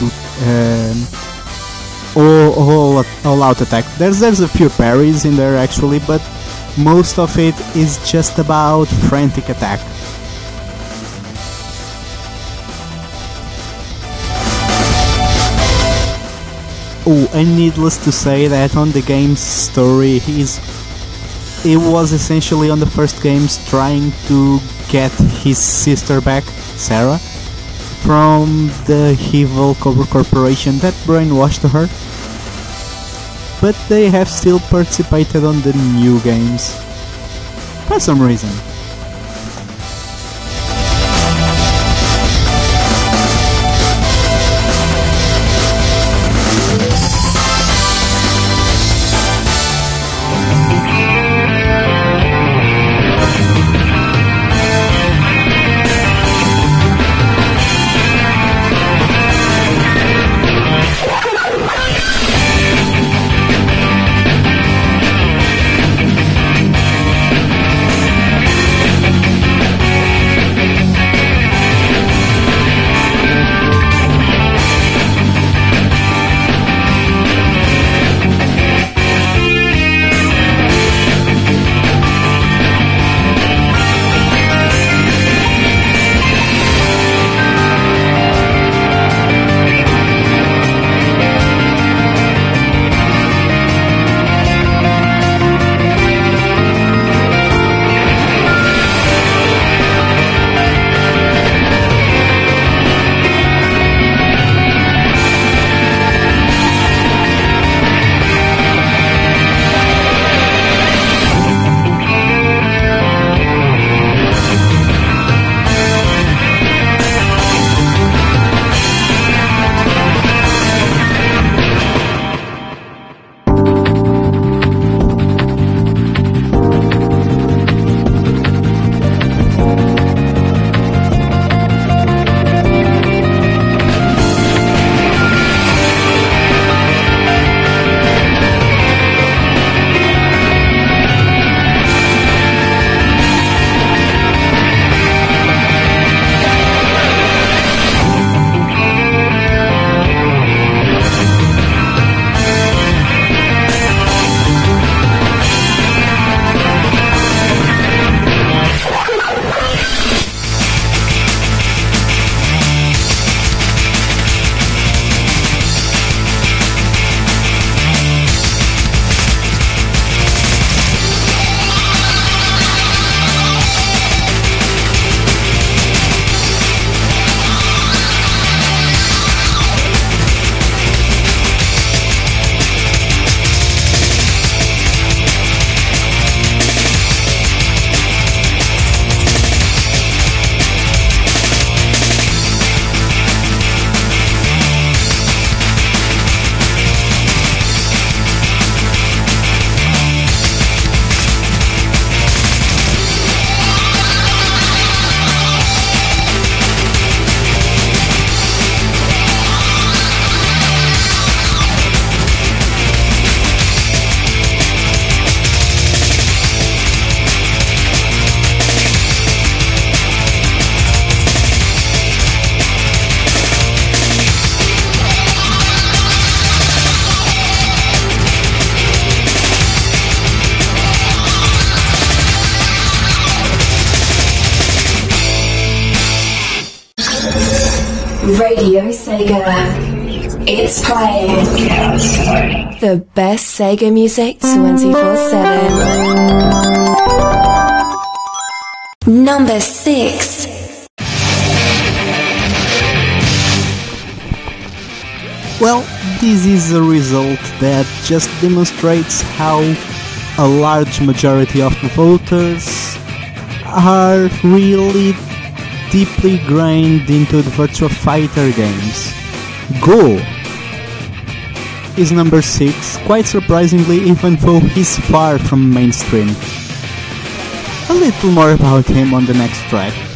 um, all, all, out attack. There's there's a few parries in there actually, but most of it is just about frantic attack. Oh, and needless to say that on the game's story, he's he was essentially on the first games trying to get his sister back, Sarah, from the evil Cobra Corporation that brainwashed her. But they have still participated on the new games for some reason. Radio Sega. It's playing the best Sega music 24 7. Number 6. Well, this is a result that just demonstrates how a large majority of the voters are really deeply grained into the Virtua Fighter games. Goh is number 6, quite surprisingly, even though he's far from mainstream. A little more about him on the next track.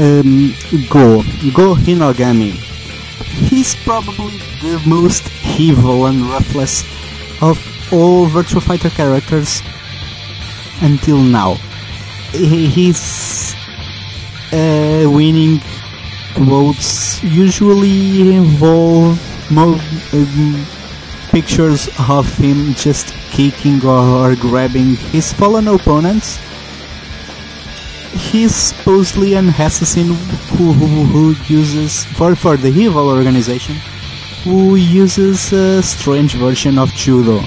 Um, Goh, Goh Hinogami. He's probably the most evil and ruthless of all Virtua Fighter characters until now. He- His uh, winning quotes usually involve um, pictures of him just kicking or grabbing his fallen opponents he's supposedly an assassin who, who, who uses for for the evil organization who uses a strange version of judo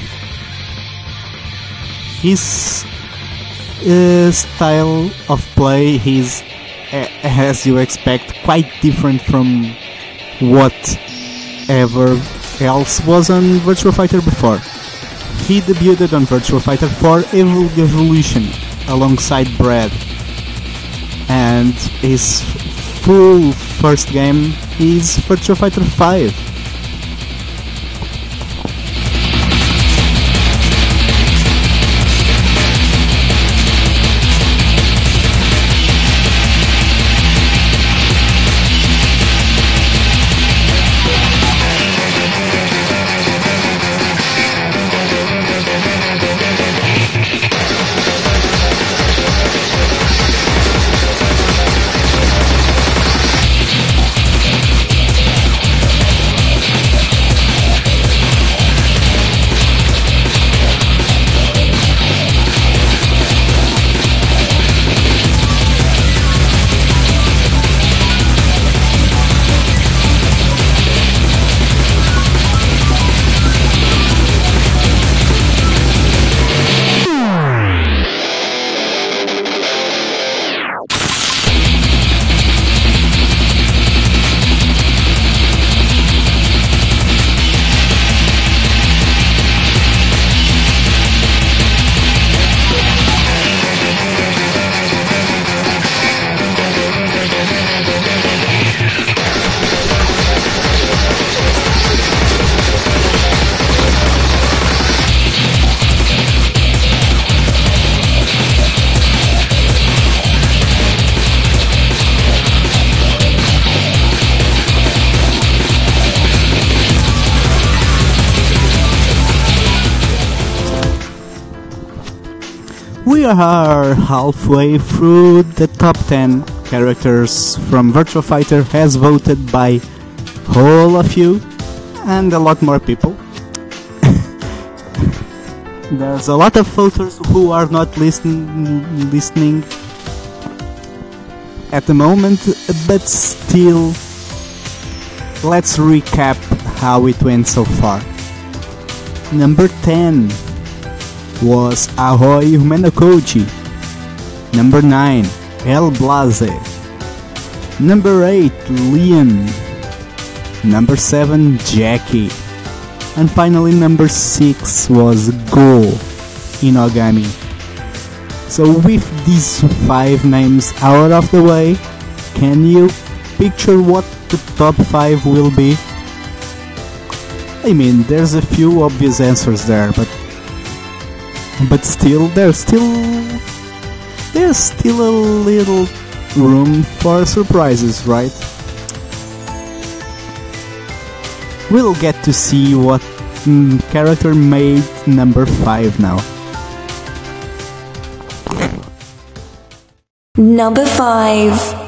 his uh, style of play is uh, as you expect quite different from whatever else was on Virtua Fighter before. He debuted on Virtua Fighter 4 Evol- Evolution alongside Brad and his full first game is Virtua Fighter 5. Halfway through the top 10 characters from Virtua Fighter as voted by all of you and a lot more people. There's a lot of voters who are not listen, listening at the moment, but still, let's recap how it went so far. Number 10 was Aoi Umenokoji. Number 9, El Blaze. Number 8, Lion. Number 7, Jackie. And finally, number 6 was Goh Hinogami. So, with these 5 names out of the way, can you picture what the top 5 will be? I mean, there's a few obvious answers there, but but still, there's still there's still a little room for surprises, right? We'll get to see what mm, character made number 5 now. Number 5.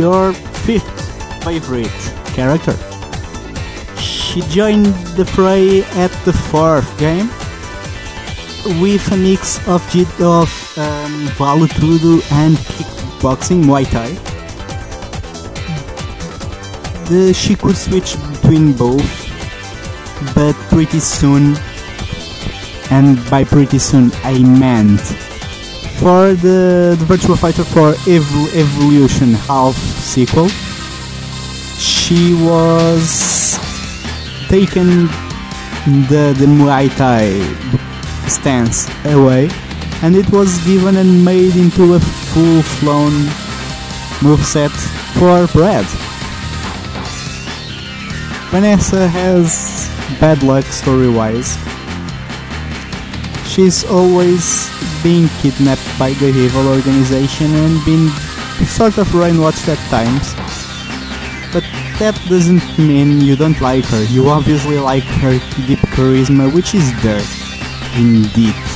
Your fifth favorite character. She joined the fray at the fourth game with a mix of of um, Vale and kickboxing Muay Thai. The, she could switch between both, but pretty soon, and by pretty soon I meant for the, the Virtua Fighter 4 Evo- Evolution half sequel, she was taken the, the Muay Thai stance away and it was given and made into a full-flown moveset for Brad. Vanessa has bad luck story-wise. She's always being kidnapped by the evil organization and been sort of brainwashed at times. But that doesn't mean you don't like her. You obviously like her deep charisma, which is there, indeed.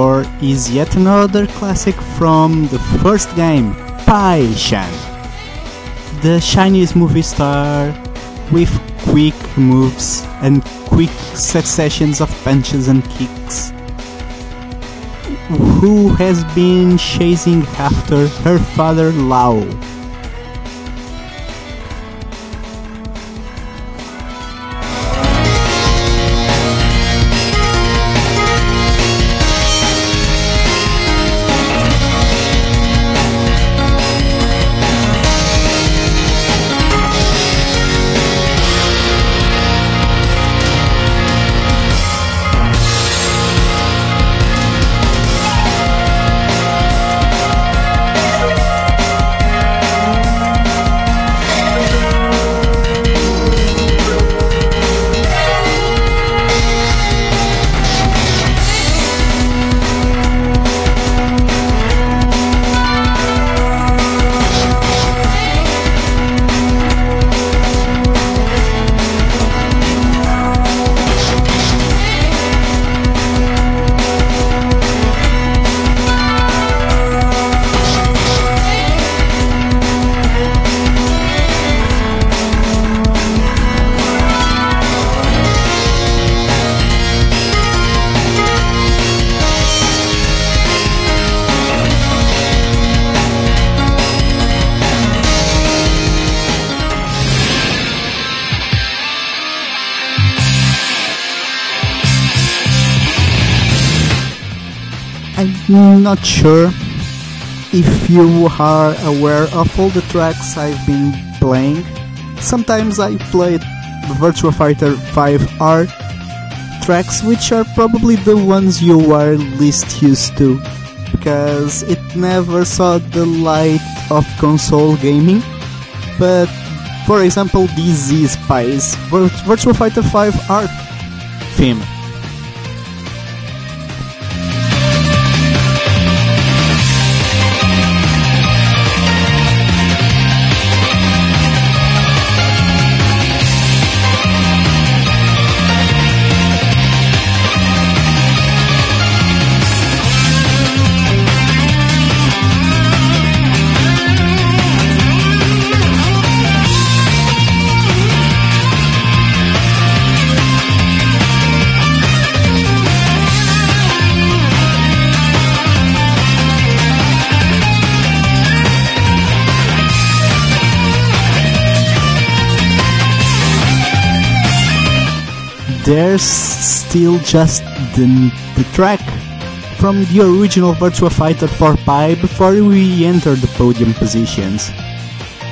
4 is yet another classic from the first game, Pai Chan. The Chinese movie star with quick moves and quick successions of punches and kicks. Who has been chasing after her father Lau. Not sure if you are aware of all the tracks I've been playing. Sometimes I played Virtua Fighter 5R tracks, which are probably the ones you are least used to, because it never saw the light of console gaming. But for example, DZ Spice, Virtua Fighter 5R theme. There's still just the, the track from the original Virtua Fighter 4 Pi before we enter the podium positions.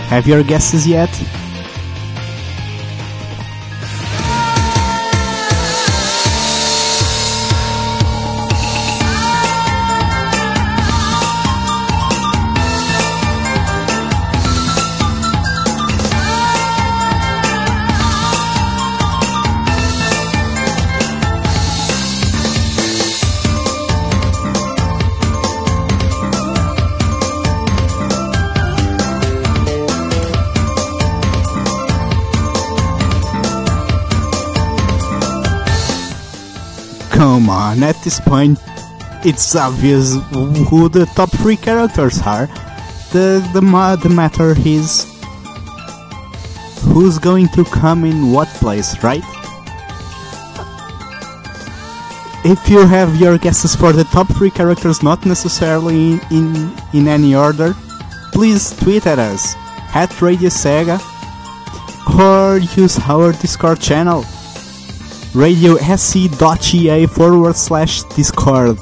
Have your guesses yet? On, at this point, it's obvious who the top three characters are. The, the, the matter is who's going to come in what place, right? If you have your guesses for the top three characters, not necessarily in in, in any order, please tweet at us at Radio Sega or use our Discord channel radiosc.ga forward slash discord.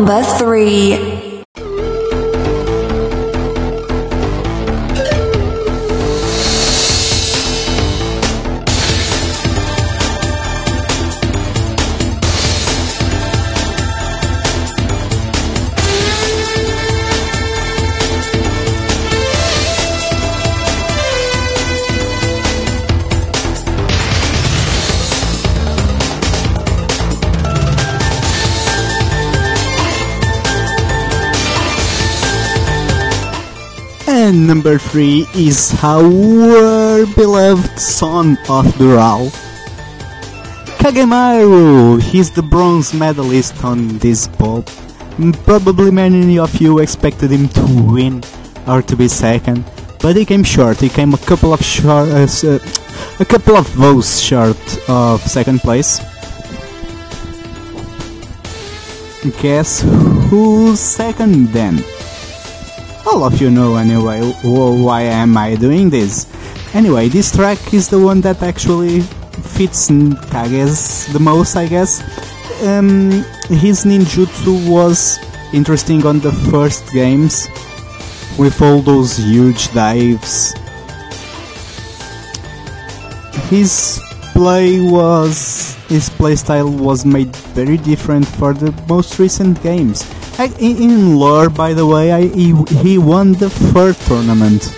Number three. Number three is our beloved son of Dural. Kagemaru, he's the bronze medalist on this. Mm, Probably many of you expected him to win or to be second, but he came short. He came a couple of short, uh, uh, a couple of votes short of second place. Guess who's second then? All of you know anyway wh- why am I doing this. Anyway, this track is the one that actually fits Kage's the most, I guess. Um, his ninjutsu was interesting on the first games with all those huge dives. His play was his playstyle was made very different for the most recent games. In, lore, by the way, I, he, he won the third tournament,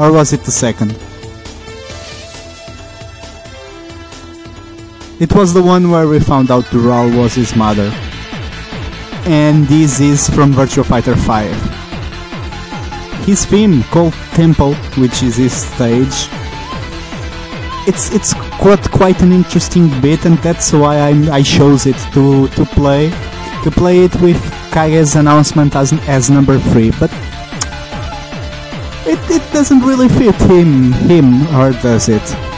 or was it the second? It was the one where we found out Dural was his mother. And this is from Virtua Fighter 5. His theme, called Temple, which is his stage, it's it's quite quite an interesting bit, and that's why I I chose it to to play to play it with Kage's announcement as as number three, but it it doesn't really fit him him or does it?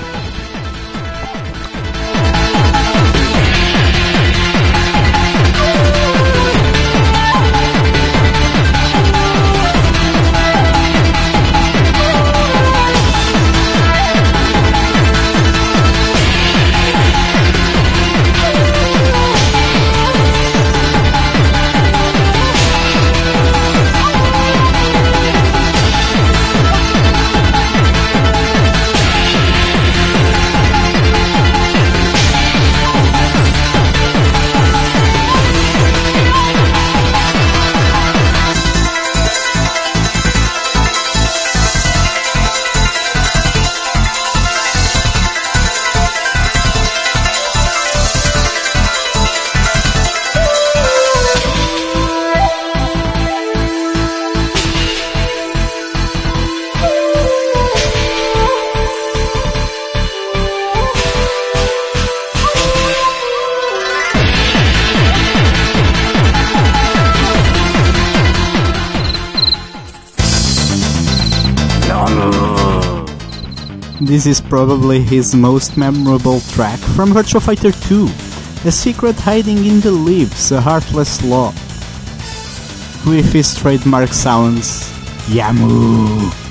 This is probably his most memorable track from Virtua Fighter 2. A secret hiding in the leaves, a heartless law. With his trademark sounds, Yamu.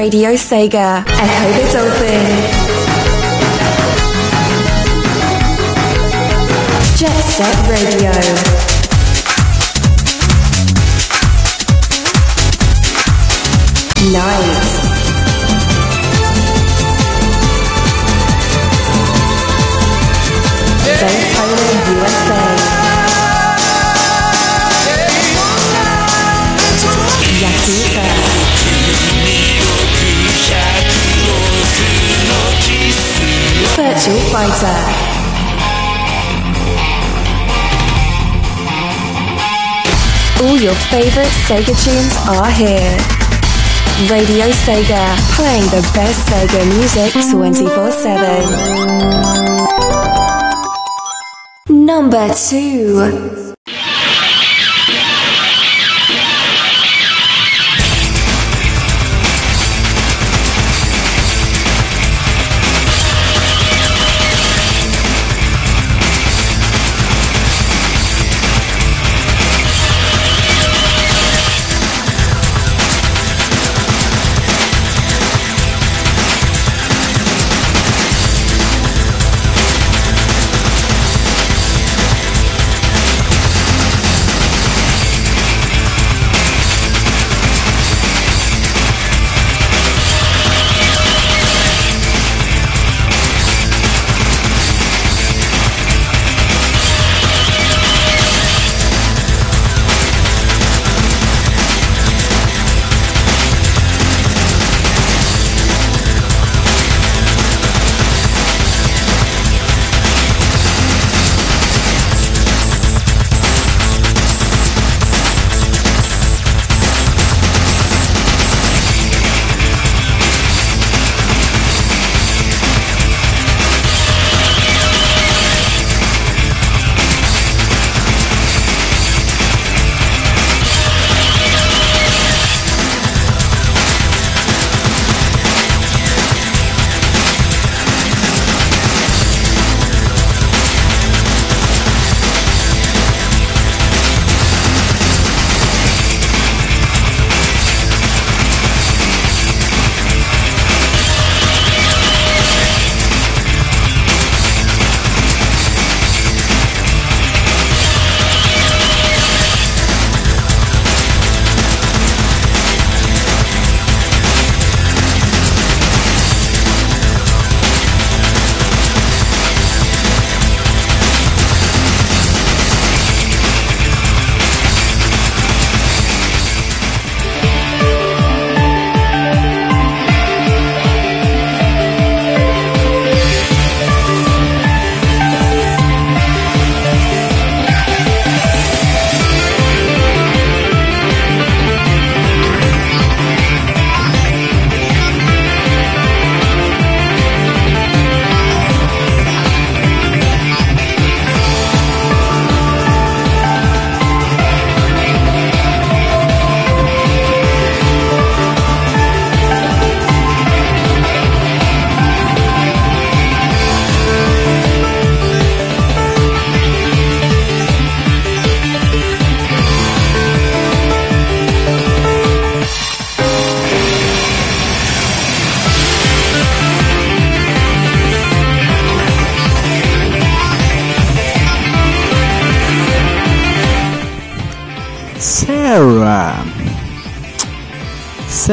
Radio Sega. Echo the Dolphin. Jet Set Radio. Night. Daytona, USA. Yakuza. Virtua Fighter. All your favorite Sega tunes are here. Radio Sega, playing the best Sega music 24 7. Number 2.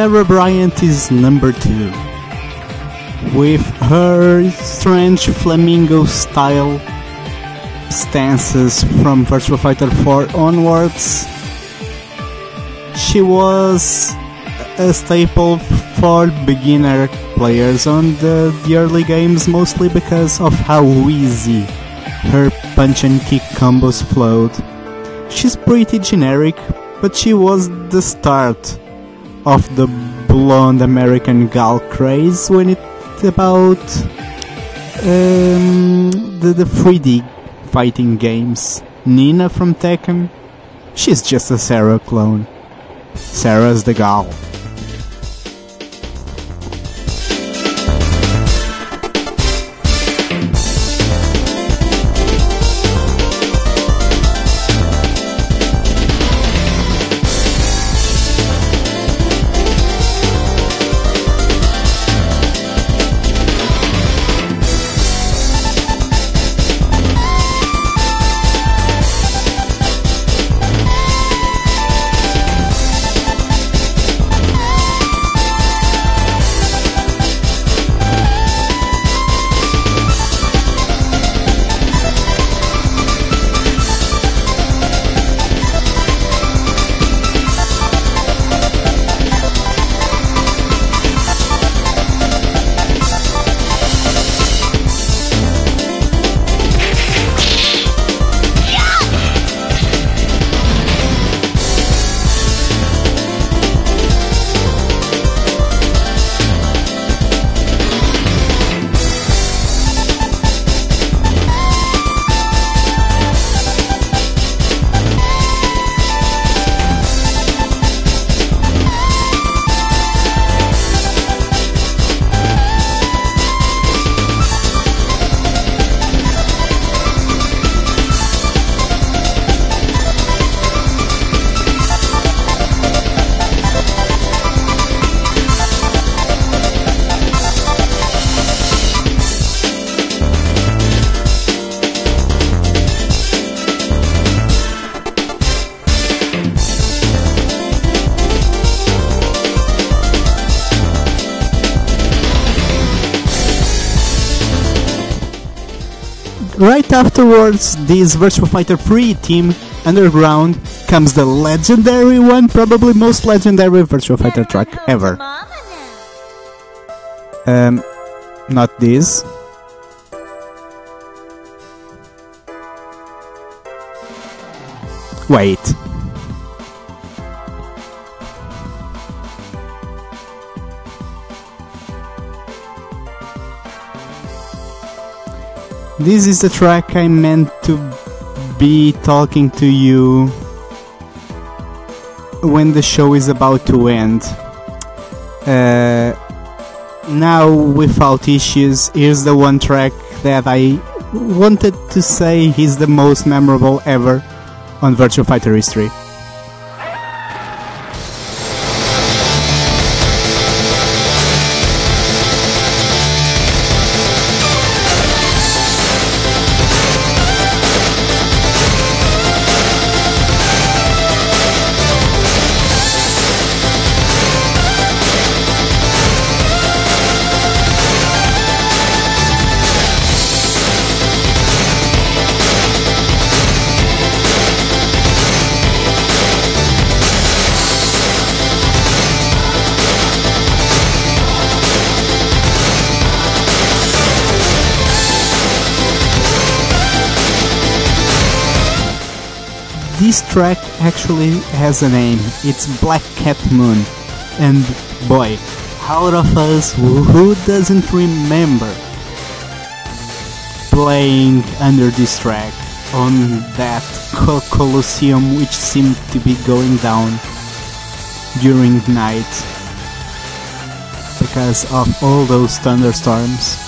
Sarah Bryant is number two. With her strange flamingo style stances from Virtua Fighter 4 onwards, she was a staple for beginner players on the, the early games mostly because of how easy her punch and kick combos flowed. She's pretty generic, but she was the start of the blonde American gal craze when it's about um, the, the 3D fighting games. Nina from Tekken, she's just a Sarah clone. Sarah's the gal. Right afterwards, this Virtua Fighter 3 team, Underground, comes the legendary one, probably most legendary Virtua Fighter track ever. Um, not this. Wait. This is the track I meant to be talking to you when the show is about to end. Uh, now, without issues, here's the one track that I wanted to say is the most memorable ever on Virtua Fighter history. This track actually has a name. It's Black Cat Moon. And boy, out of us, who doesn't remember playing under this track on that co- Colosseum which seemed to be going down during night because of all those thunderstorms?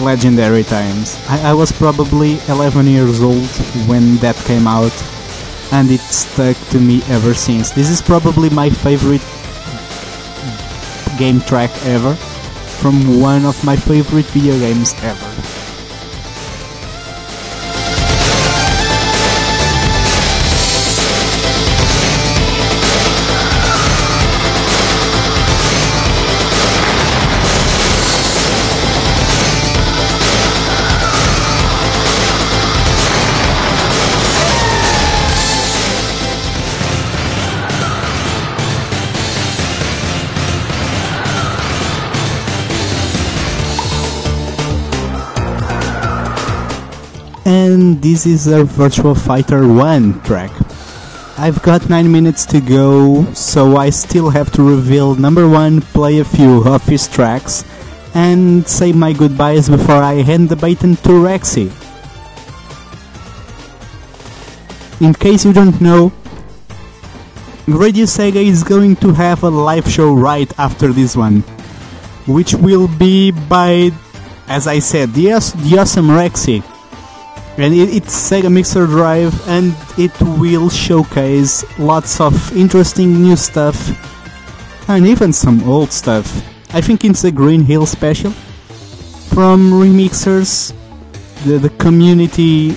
Legendary times. I, I, was probably 11 years old when that came out, and it stuck to me ever since. This is probably my favorite game track ever, from one of my favorite video games ever. This is a Virtua Fighter 1 track. I've got 9 minutes to go, so I still have to reveal number 1, play a few of his tracks, and say my goodbyes before I hand the baton to Rexy. In case you don't know, Radio Sega is going to have a live show right after this one, which will be by, as I said, the, the awesome Rexy and it, it's Sega Mixer Drive and it will showcase lots of interesting new stuff and even some old stuff. I think it's a Green Hill special from remixers, the, the community,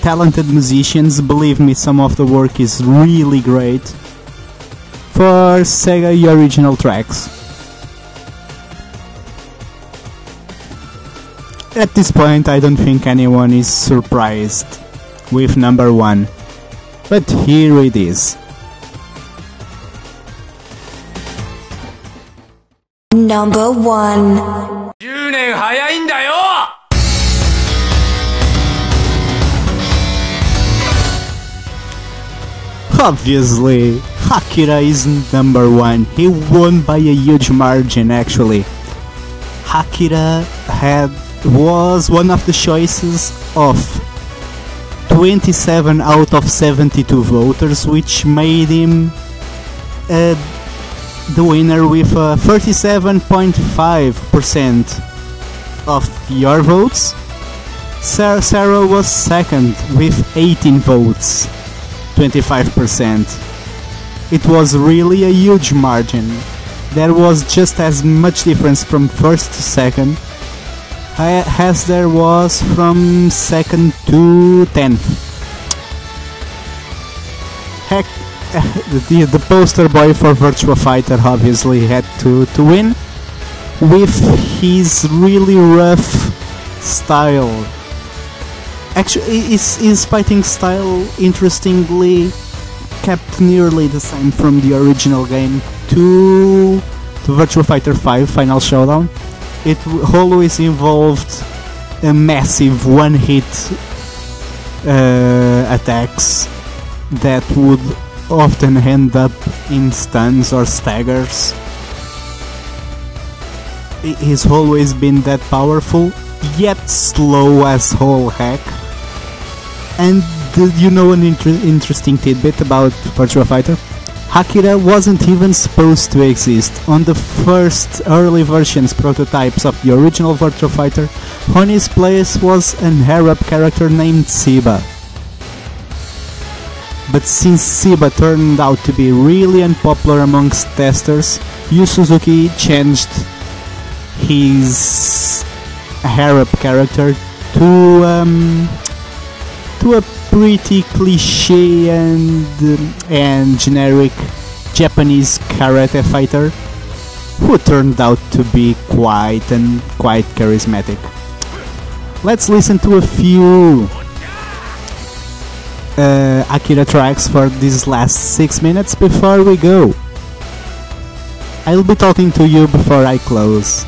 talented musicians. Believe me, some of the work is really great for Sega original tracks. At this point, I don't think anyone is surprised with number one. But here it is. Number one. 10年早いんだよ Obviously, Akira is number one. He won by a huge margin actually. Akira had was one of the choices of 27 out of 72 voters, which made him uh, the winner with uh, 37.5% of your votes. Sarah was second with 18 votes, 25%. It was really a huge margin. There was just as much difference from first to second as there was from second to tenth. Heck, the, the poster boy for Virtua Fighter obviously had to, to win with his really rough style. Actually, his, his fighting style, interestingly, kept nearly the same from the original game to the Virtua Fighter 5 Final Showdown. It always involved a massive one-hit uh, attacks that would often end up in stuns or staggers. He- He's always been that powerful, yet slow as whole heck. And did you know an inter- interesting tidbit about Virtua Fighter? Akira wasn't even supposed to exist. On the first early versions prototypes of the original Virtua Fighter, on place was an Arab character named Siba. But since Siba turned out to be really unpopular amongst testers, Yu Suzuki changed his Arab character to um, to a pretty cliche and and generic Japanese karate fighter who turned out to be quite and quite charismatic. Let's listen to a few uh, Akira tracks for these last six minutes before we go. I'll be talking to you before I close.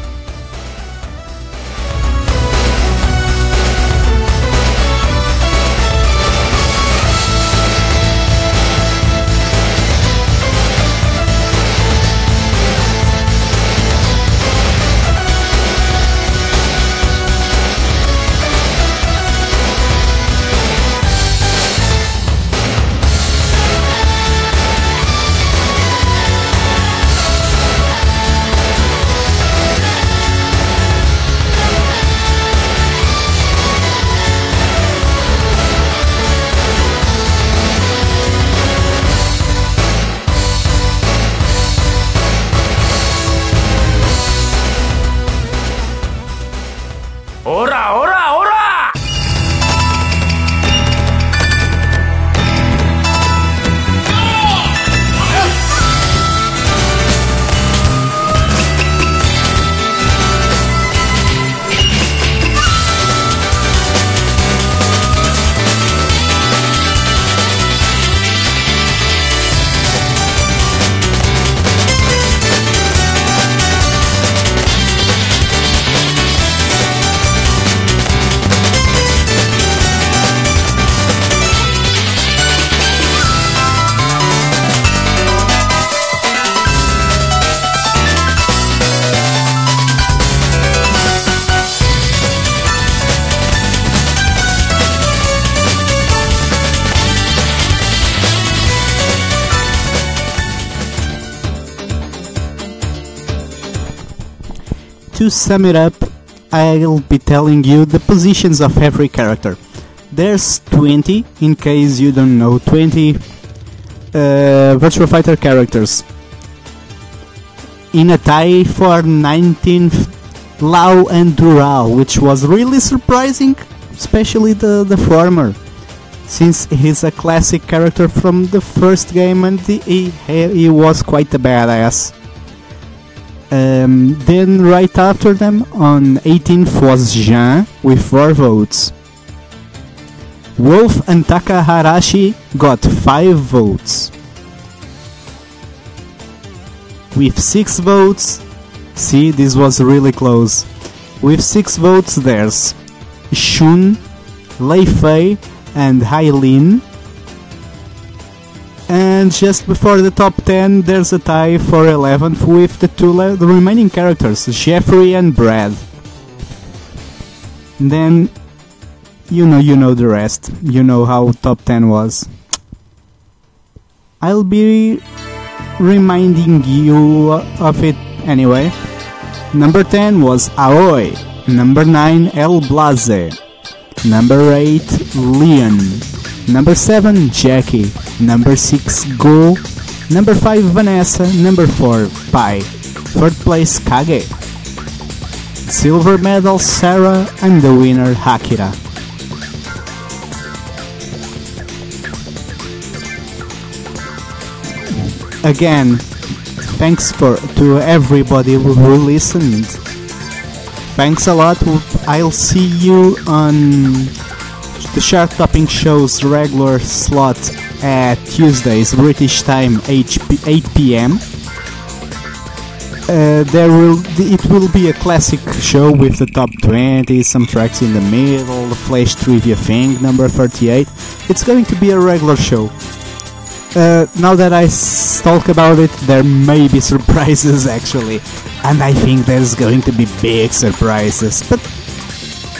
To sum it up, I'll be telling you the positions of every character. There's 20, in case you don't know, 20 uh, Virtua Fighter characters. In a tie for 19th, Lau and Dural, which was really surprising, especially the, the former, since he's a classic character from the first game and the, he, he was quite a badass. Um, then right after them on 18th was Jean with 4 votes. Wolf and Taka-Arashi got 5 votes. With 6 votes, see this was really close. With 6 votes there's Shun, Lei Fei and Eileen. And just before the top 10, there's a tie for 11th with the two le- the remaining characters, Jeffry and Brad. Then, you know, you know the rest. You know how top 10 was. I'll be reminding you of it anyway. Number 10 was Aoi. Number 9, El Blaze. Number 8, Lion. Number 7, Jacky. Number 6, Goh. Number 5, Vanessa. Number 4, Pai. Third place, Kage. Silver medal, Sarah. And the winner, Hakira. Again, thanks for to everybody who listened. Thanks a lot. I'll see you on the Shark topping show's regular slot at Tuesdays British time 8 p.m. Uh, there will it will be a classic show with the top 20, some tracks in the middle, the flash trivia thing, number 38. It's going to be a regular show. Uh, now that I s- talk about it, there may be surprises actually, and I think there's going to be big surprises. But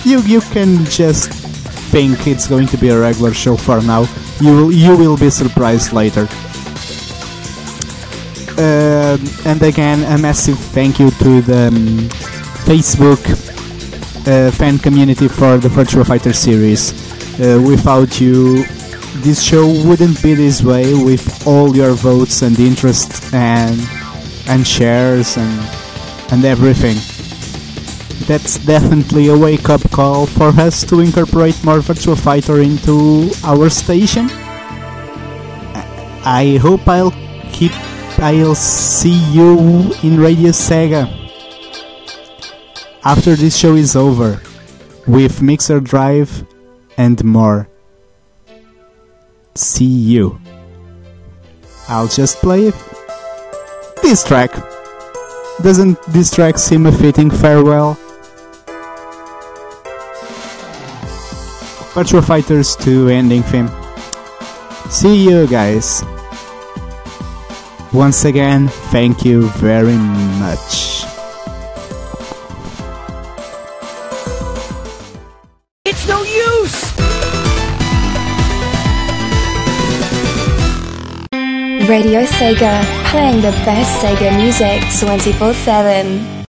you you can just think it's going to be a regular show for now. You will you will be surprised later. Uh, and again, a massive thank you to the um, Facebook uh, fan community for the Virtua Fighter series. Uh, without you, this show wouldn't be this way with all your votes and interest and and shares and and everything. That's definitely a wake up call for us to incorporate more Virtua Fighter into our station. I hope I'll keep I'll see you in Radio Sega after this show is over with Mixer Drive and more. See you. I'll just play this track. Doesn't this track seem a fitting farewell? Virtua Fighters 2 ending theme. See you guys. Once again, thank you very much. It's no use! Radio Sega, playing the best Sega music 24 7.